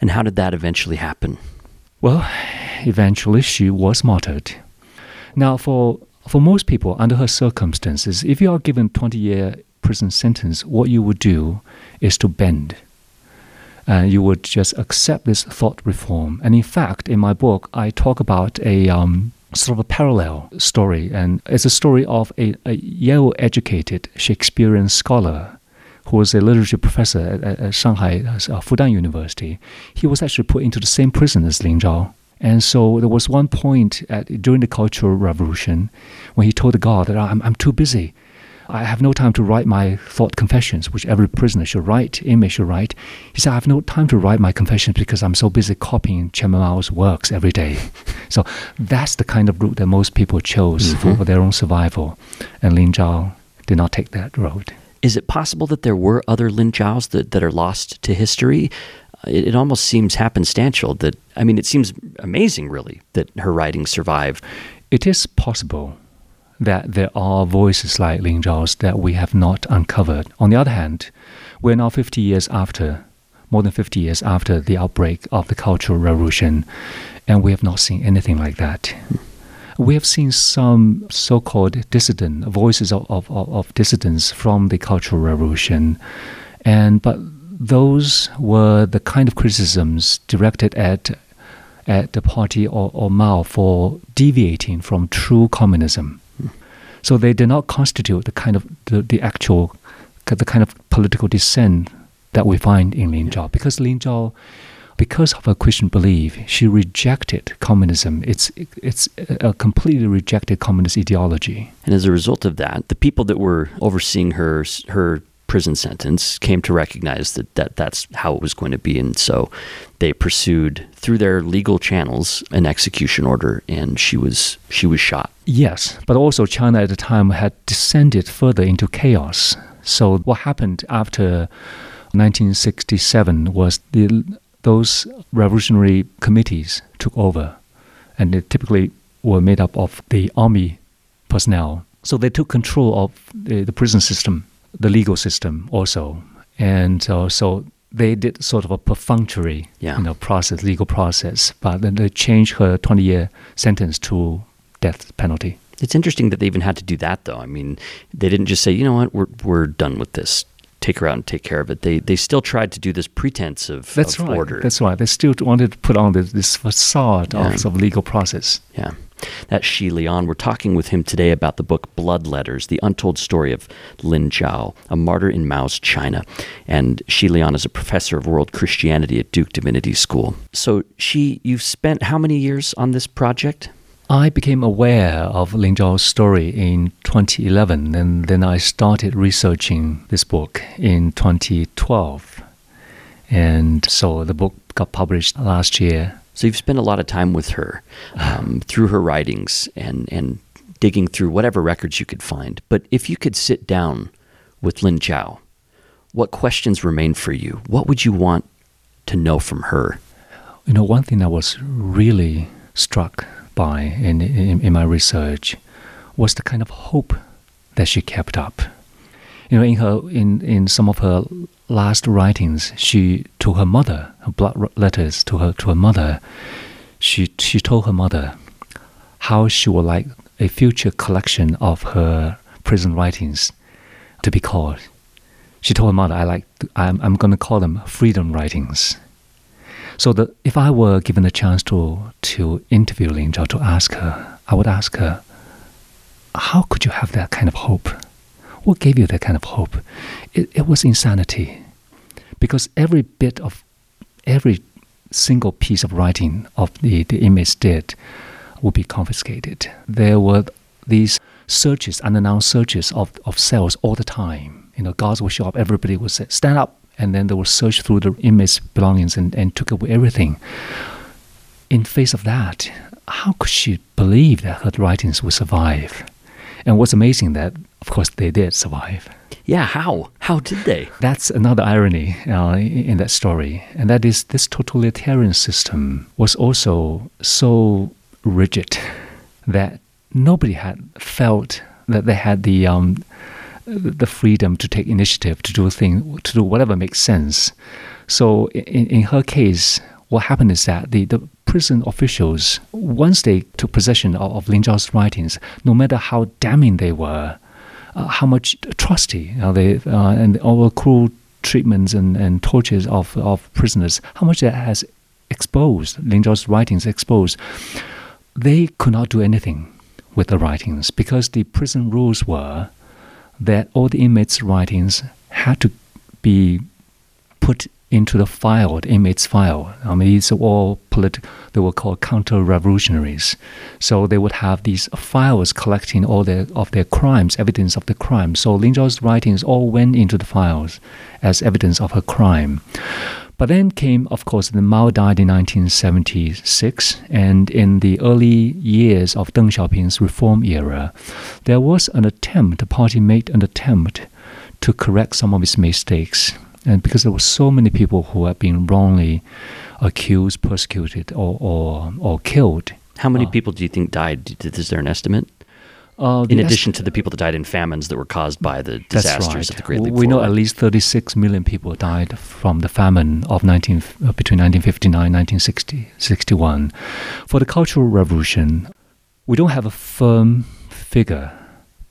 And how did that eventually happen? Well, eventually she was martyred. Now, for for most people under her circumstances, if you are given 20 year prison sentence, what you would do is to bend. And you would just accept this thought reform. And in fact, in my book, I talk about a um, sort of a parallel story, and it's a story of a, a Yale educated Shakespearean scholar who was a literature professor at, at Shanghai uh, Fudan University. He was actually put into the same prison as Lin Zhao. And so there was one point at, during the Cultural Revolution when he told the guard that I'm, I'm too busy. I have no time to write my thought confessions, which every prisoner should write, inmate should write. He said, I have no time to write my confessions because I'm so busy copying Chairman Mao's works every day. so that's the kind of route that most people chose mm-hmm. for, for their own survival. And Lin Zhao did not take that road. Is it possible that there were other Lin Zhaos that, that are lost to history? It, it almost seems happenstantial that, I mean, it seems amazing, really, that her writings survive. It is possible that there are voices like Lin Zhao's that we have not uncovered. On the other hand, we're now 50 years after, more than 50 years after the outbreak of the Cultural Revolution, and we have not seen anything like that. We have seen some so called dissident voices of, of, of dissidents from the Cultural Revolution, and but those were the kind of criticisms directed at at the party or, or Mao for deviating from true communism. So they did not constitute the kind of the, the actual the kind of political dissent that we find in Lin Zhao because Lin Zhao because of her Christian belief, she rejected communism. It's it's a completely rejected communist ideology. And as a result of that, the people that were overseeing her her prison sentence came to recognize that, that that's how it was going to be. And so they pursued through their legal channels an execution order and she was she was shot. Yes, but also China at the time had descended further into chaos. So what happened after 1967 was the those revolutionary committees took over and they typically were made up of the army personnel. So they took control of the, the prison system the legal system also, and uh, so they did sort of a perfunctory yeah. you know, process, legal process, but then they changed her 20 year sentence to death penalty. It's interesting that they even had to do that, though. I mean, they didn't just say, you know what, we're, we're done with this. Take her out and take care of it. They they still tried to do this pretense of, That's of right. order. That's right. They still wanted to put on this, this facade yeah. of, of legal process. Yeah. That's Xi Lian. We're talking with him today about the book Blood Letters, the untold story of Lin Zhao, a martyr in Mao's China. And Xi Lian is a professor of world Christianity at Duke Divinity School. So, Xi, you've spent how many years on this project? I became aware of Lin Zhao's story in 2011, and then I started researching this book in 2012. And so the book got published last year. So you've spent a lot of time with her um, through her writings and, and digging through whatever records you could find. But if you could sit down with Lin Zhao, what questions remain for you? What would you want to know from her? You know, one thing I was really struck by in, in, in my research was the kind of hope that she kept up. You know, in her in, in some of her last writings, she to her mother, her blood letters to her to her mother, she she told her mother how she would like a future collection of her prison writings to be called. She told her mother, "I like I'm I'm going to call them freedom writings." So that if I were given a chance to to interview Lin Zhao to ask her, I would ask her, "How could you have that kind of hope?" What gave you that kind of hope? It, it was insanity. Because every bit of, every single piece of writing of the, the image did would be confiscated. There were these searches, unannounced searches of, of cells all the time. You know, guards would show up, everybody would say, stand up, and then they would search through the image belongings and, and took away everything. In face of that, how could she believe that her writings would survive? And what's amazing that of course, they did survive. Yeah, how? How did they? That's another irony uh, in that story, and that is this totalitarian system was also so rigid that nobody had felt that they had the um, the freedom to take initiative to do thing to do whatever makes sense. So in, in her case, what happened is that the, the prison officials, once they took possession of, of Lin Zhao's writings, no matter how damning they were, uh, how much trusty uh, they uh, and all the cruel treatments and, and tortures of, of prisoners, how much that has exposed Lin Zhao's writings exposed, they could not do anything with the writings because the prison rules were that all the inmates' writings had to be put into the file, the inmates' file. I mean, these are all political, they were called counter-revolutionaries. So they would have these files collecting all their, of their crimes, evidence of the crime. So Lin Zhao's writings all went into the files as evidence of her crime. But then came, of course, the Mao died in 1976, and in the early years of Deng Xiaoping's reform era, there was an attempt, the party made an attempt to correct some of its mistakes. And because there were so many people who had been wrongly accused, persecuted, or, or, or killed. How many Uh, people do you think died? Is there an estimate? Uh, In addition est- to the people that died in famines that were caused by the disasters right. of the Great Leap we know at least 36 million people died from the famine of 19, uh, between 1959 and 1961. For the Cultural Revolution, we don't have a firm figure,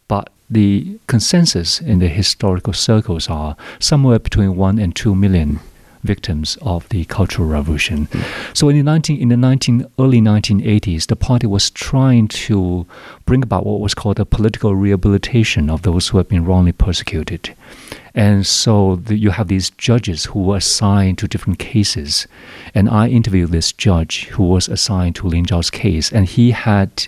but the consensus in the historical circles are somewhere between 1 and 2 million victims of the Cultural Revolution. So in the 19 in the 19 early 1980s, the party was trying to bring about what was called a political rehabilitation of those who had been wrongly persecuted. And so the, you have these judges who were assigned to different cases. And I interviewed this judge who was assigned to Lin Zhao's case. And he had,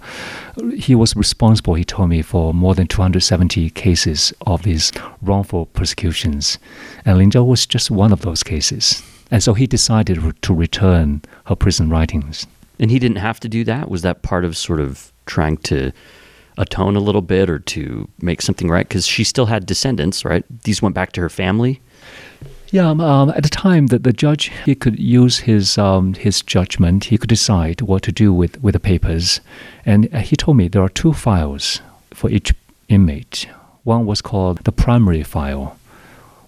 he was responsible, he told me, for more than 270 cases of these wrongful persecutions. And Lin Zhao was just one of those cases. And so he decided to return her prison writings. And he didn't have to do that? Was that part of sort of trying to atone a little bit or to make something right? Because she still had descendants, right? These went back to her family. Yeah, um, um, at the time that the judge he could use his um, his judgment, he could decide what to do with, with the papers, and uh, he told me there are two files for each inmate. One was called the primary file,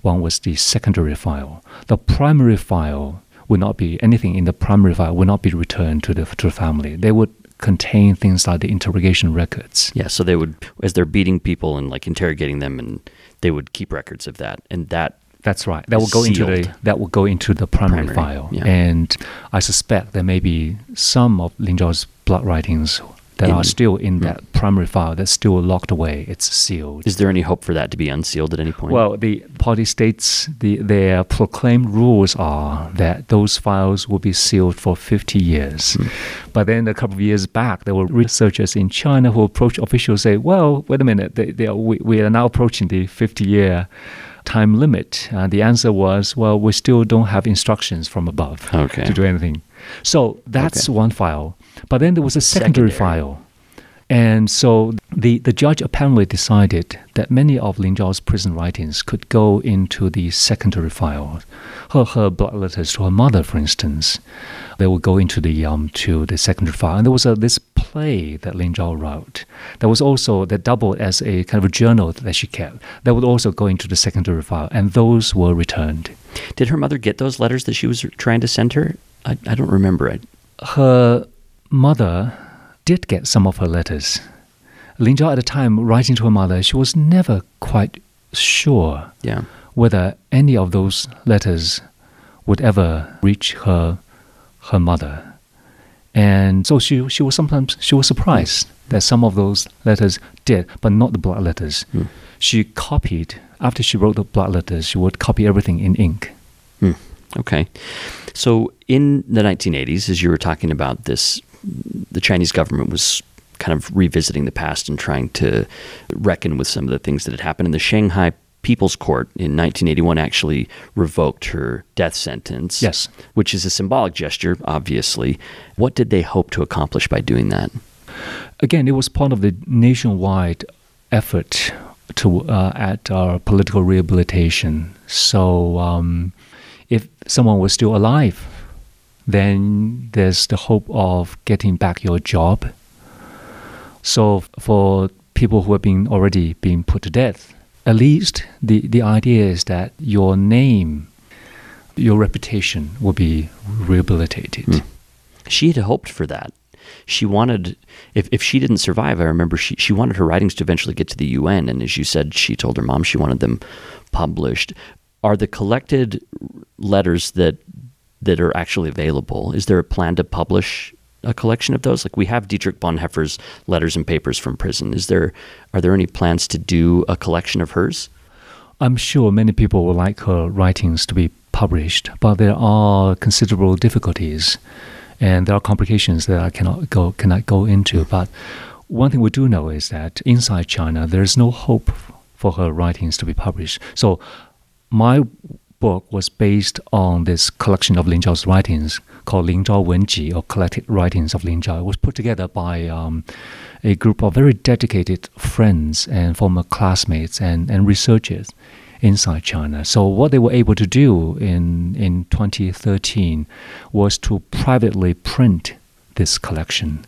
one was the secondary file. The primary file would not be anything in the primary file would not be returned to the to the family. They would contain things like the interrogation records. Yeah, so they would, as they're beating people and like interrogating them, and they would keep records of that. And that, That's right. That will go into the that will go into the primary, Primary, file, yeah. and I suspect there may be some of Lin Zhao's blood writings that In- are still in Mm. that primary file that's still locked away. It's sealed. is there any hope for that to be unsealed at any point? well, the party states the, their proclaimed rules are that those files will be sealed for 50 years. Hmm. But then a couple of years back, there were researchers in China who approached officials say, well, wait a minute, they, they are, we, we are now approaching the 50 year time limit. Uh, the answer was, well, we still don't have instructions from above Okay. to do anything. So that's Okay. one file. But then there was a secondary, Secondary. file. And so the, the judge apparently decided that many of Lin Zhao's prison writings could go into the secondary file. Her, her blood letters to her mother, for instance, they would go into the um, to the secondary file. And there was a, this play that Lin Zhao wrote that was also that doubled as a kind of a journal that she kept. That would also go into the secondary file, and those were returned. Did her mother get those letters that she was trying to send her? I, I don't remember it. her mother did get some of her letters. Lin Zhao at the time writing to her mother, she was never quite sure Yeah. whether any of those letters would ever reach her her mother. And so she she was sometimes she was surprised that some of those letters did, but not the blood letters. Hmm. She copied after she wrote the blood letters, she would copy everything in ink. Hmm. Okay. So in the 1980s, as you were talking about this, the Chinese government was kind of revisiting the past and trying to reckon with some of the things that had happened. And the Shanghai People's Court in 1981 actually revoked her death sentence. Yes. Which is a symbolic gesture, obviously. What did they hope to accomplish by doing that? Again, it was part of the nationwide effort to uh, at our political rehabilitation. So um, if someone was still alive, then there's the hope of getting back your job. So for people who have been already been put to death, at least the, the idea is that your name, your reputation will be rehabilitated. Mm. She had hoped for that. She wanted, if, if she didn't survive, I remember she, she wanted her writings to eventually get to the UN. And as you said, she told her mom she wanted them published. Are the collected letters that that are actually available? Is there a plan to publish a collection of those? Like we have Dietrich Bonhoeffer's letters and papers from prison. Is there are there any plans to do a collection of hers? I'm sure many people would like her writings to be published, but there are considerable difficulties and there are complications that I cannot go cannot go into. But one thing we do know is that inside China there is no hope for her writings to be published. So my book was based on this collection of Lin Zhao's writings called Lin Zhao Wenji, or Collected Writings of Lin Zhao. It was put together by um, a group of very dedicated friends and former classmates and, and researchers inside China. So what they were able to do in in 2013 was to privately print this collection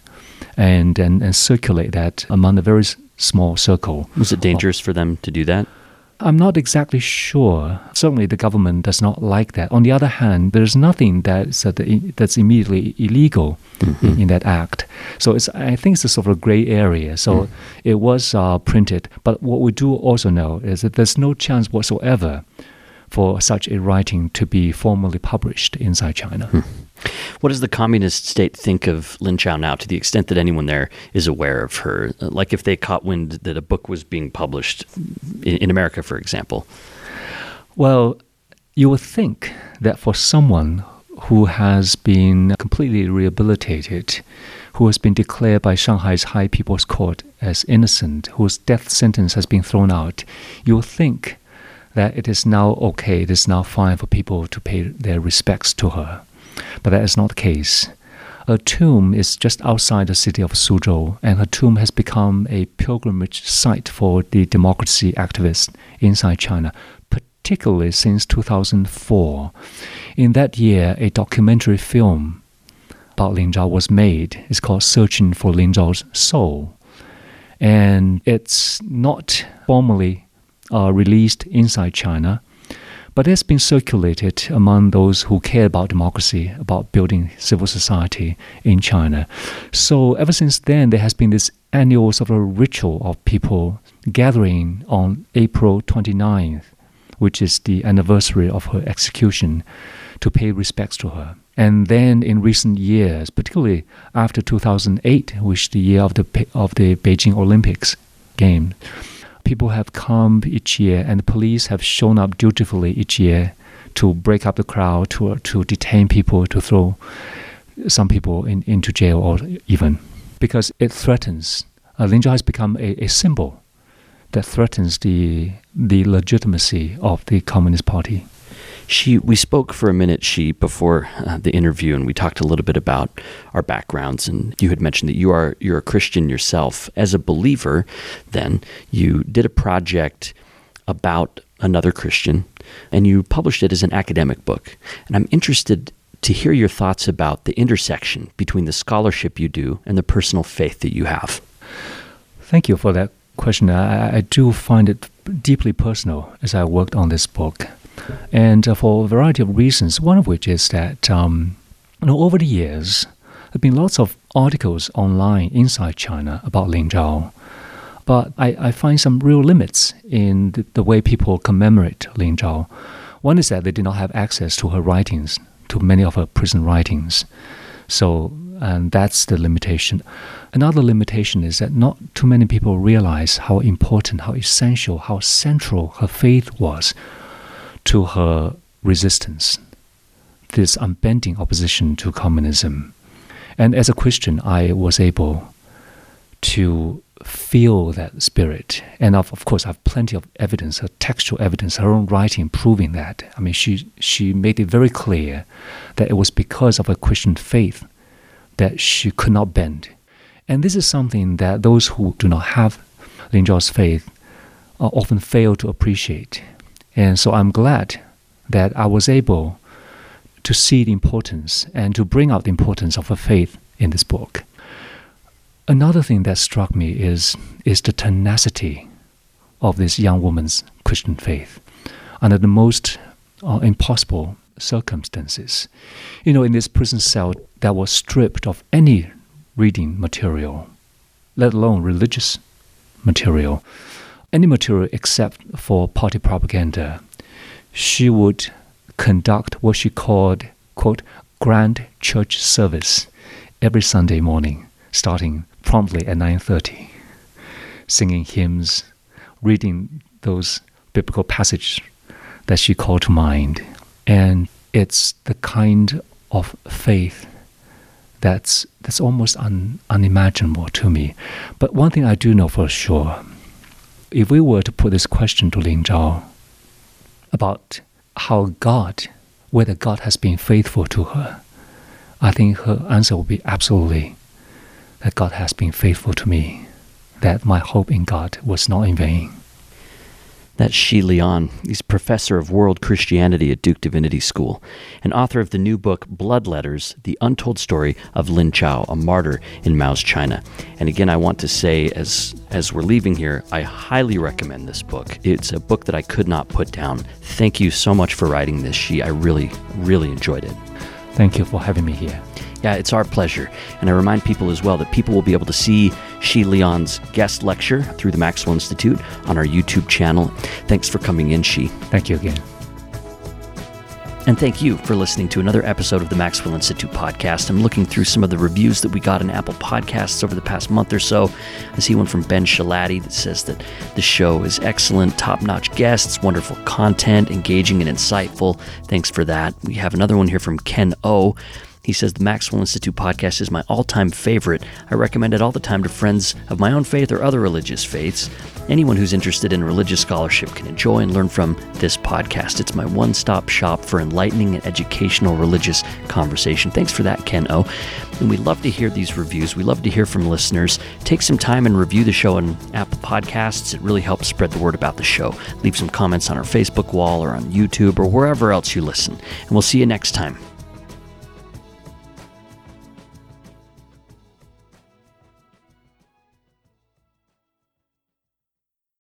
and and, and circulate that among a very small circle. Was it dangerous for them to do that? I'm not exactly sure. Certainly, the government does not like that. On the other hand, there's nothing that's, uh, that's immediately illegal mm-hmm. in, in, that act. So it's, I think it's a sort of a gray area. So mm. it was uh, printed. But what we do also know is that there's no chance whatsoever for such a writing to be formally published inside China. Hmm. What does the communist state think of Lin Zhao now, to the extent that anyone there is aware of her? Like if they caught wind that a book was being published in, in America, for example? Well, you would think that for someone who has been completely rehabilitated, who has been declared by Shanghai's High People's Court as innocent, whose death sentence has been thrown out, you would think that it is now okay, it is now fine for people to pay their respects to her. But that is not the case. Her tomb is just outside the city of Suzhou, and her tomb has become a pilgrimage site for the democracy activists inside China, particularly since 2004. In that year, a documentary film about Lin Zhao was made. It's called Searching for Lin Zhao's Soul. And it's not formally uh, released inside China, but it's been circulated among those who care about democracy, about building civil society in China. So ever since then, there has been this annual sort of ritual of people gathering on April 29th, which is the anniversary of her execution, to pay respects to her. And then in recent years, particularly after 2008, which the year of the of the Beijing Olympics game, people have come each year, and the police have shown up dutifully each year to break up the crowd, to to detain people, to throw some people in, into jail, or even because it threatens. Uh, has become a, a symbol that threatens the the legitimacy of the Communist Party. She, we spoke for a minute, she, before uh, the interview, and we talked a little bit about our backgrounds. And you had mentioned that you are you're a Christian yourself. As a believer, then you did a project about another Christian, and you published it as an academic book. And I'm interested to hear your thoughts about the intersection between the scholarship you do and the personal faith that you have. Thank you for that question. I, I do find it deeply personal as I worked on this book and uh, for a variety of reasons. One of which is that um, you know, over the years, there have been lots of articles online inside China about Lin Zhao, but I, I find some real limits in the, the, way people commemorate Lin Zhao. One is that they did not have access to her writings, to many of her prison writings. So, and that's the limitation. Another limitation is that not too many people realize how important, how essential, how central her faith was to her resistance, this unbending opposition to communism. And as a Christian, I was able to feel that spirit. And of, of course, I have plenty of evidence, her textual evidence, her own writing proving that. I mean, she, she made it very clear that it was because of her Christian faith that she could not bend. And this is something that those who do not have Lin Zhao's faith uh, often fail to appreciate. And so I'm glad that I was able to see the importance and to bring out the importance of a faith in this book. Another thing that struck me is, is the tenacity of this young woman's Christian faith under the most uh, impossible circumstances. You know, in this prison cell that was stripped of any reading material, let alone religious material, any material except for party propaganda, she would conduct what she called, quote, grand church service every Sunday morning, starting promptly at 9.30, singing hymns, reading those biblical passages that she called to mind. And it's the kind of faith that's, that's almost un, unimaginable to me. But one thing I do know for sure if we were to put this question to Lin Zhao about how God, whether God has been faithful to her, I think her answer would be absolutely that God has been faithful to me, that my hope in God was not in vain. That's Xi Lian. He's professor of world Christianity at Duke Divinity School and author of the new book Blood Letters The Untold Story of Lin Zhao, a martyr in Mao's China. And again, I want to say, as, as we're leaving here, I highly recommend this book. It's a book that I could not put down. Thank you so much for writing this, Xi. I really, really enjoyed it. Thank you for having me here. Yeah, it's our pleasure. And I remind people as well that people will be able to see Xi Lian's guest lecture through the Maxwell Institute on our YouTube channel. Thanks for coming in, Xi. Thank you again. And thank you for listening to another episode of the Maxwell Institute podcast. I'm looking through some of the reviews that we got in Apple Podcasts over the past month or so. I see one from Ben Shalati that says that the show is excellent, top notch guests, wonderful content, engaging and insightful. Thanks for that. We have another one here from Ken O. He says the Maxwell Institute podcast is my all time favorite. I recommend it all the time to friends of my own faith or other religious faiths. Anyone who's interested in religious scholarship can enjoy and learn from this podcast. It's my one stop shop for enlightening and educational religious conversation. Thanks for that, Ken O. And we love to hear these reviews. We love to hear from listeners. Take some time and review the show on Apple Podcasts. It really helps spread the word about the show. Leave some comments on our Facebook wall or on YouTube or wherever else you listen. And we'll see you next time.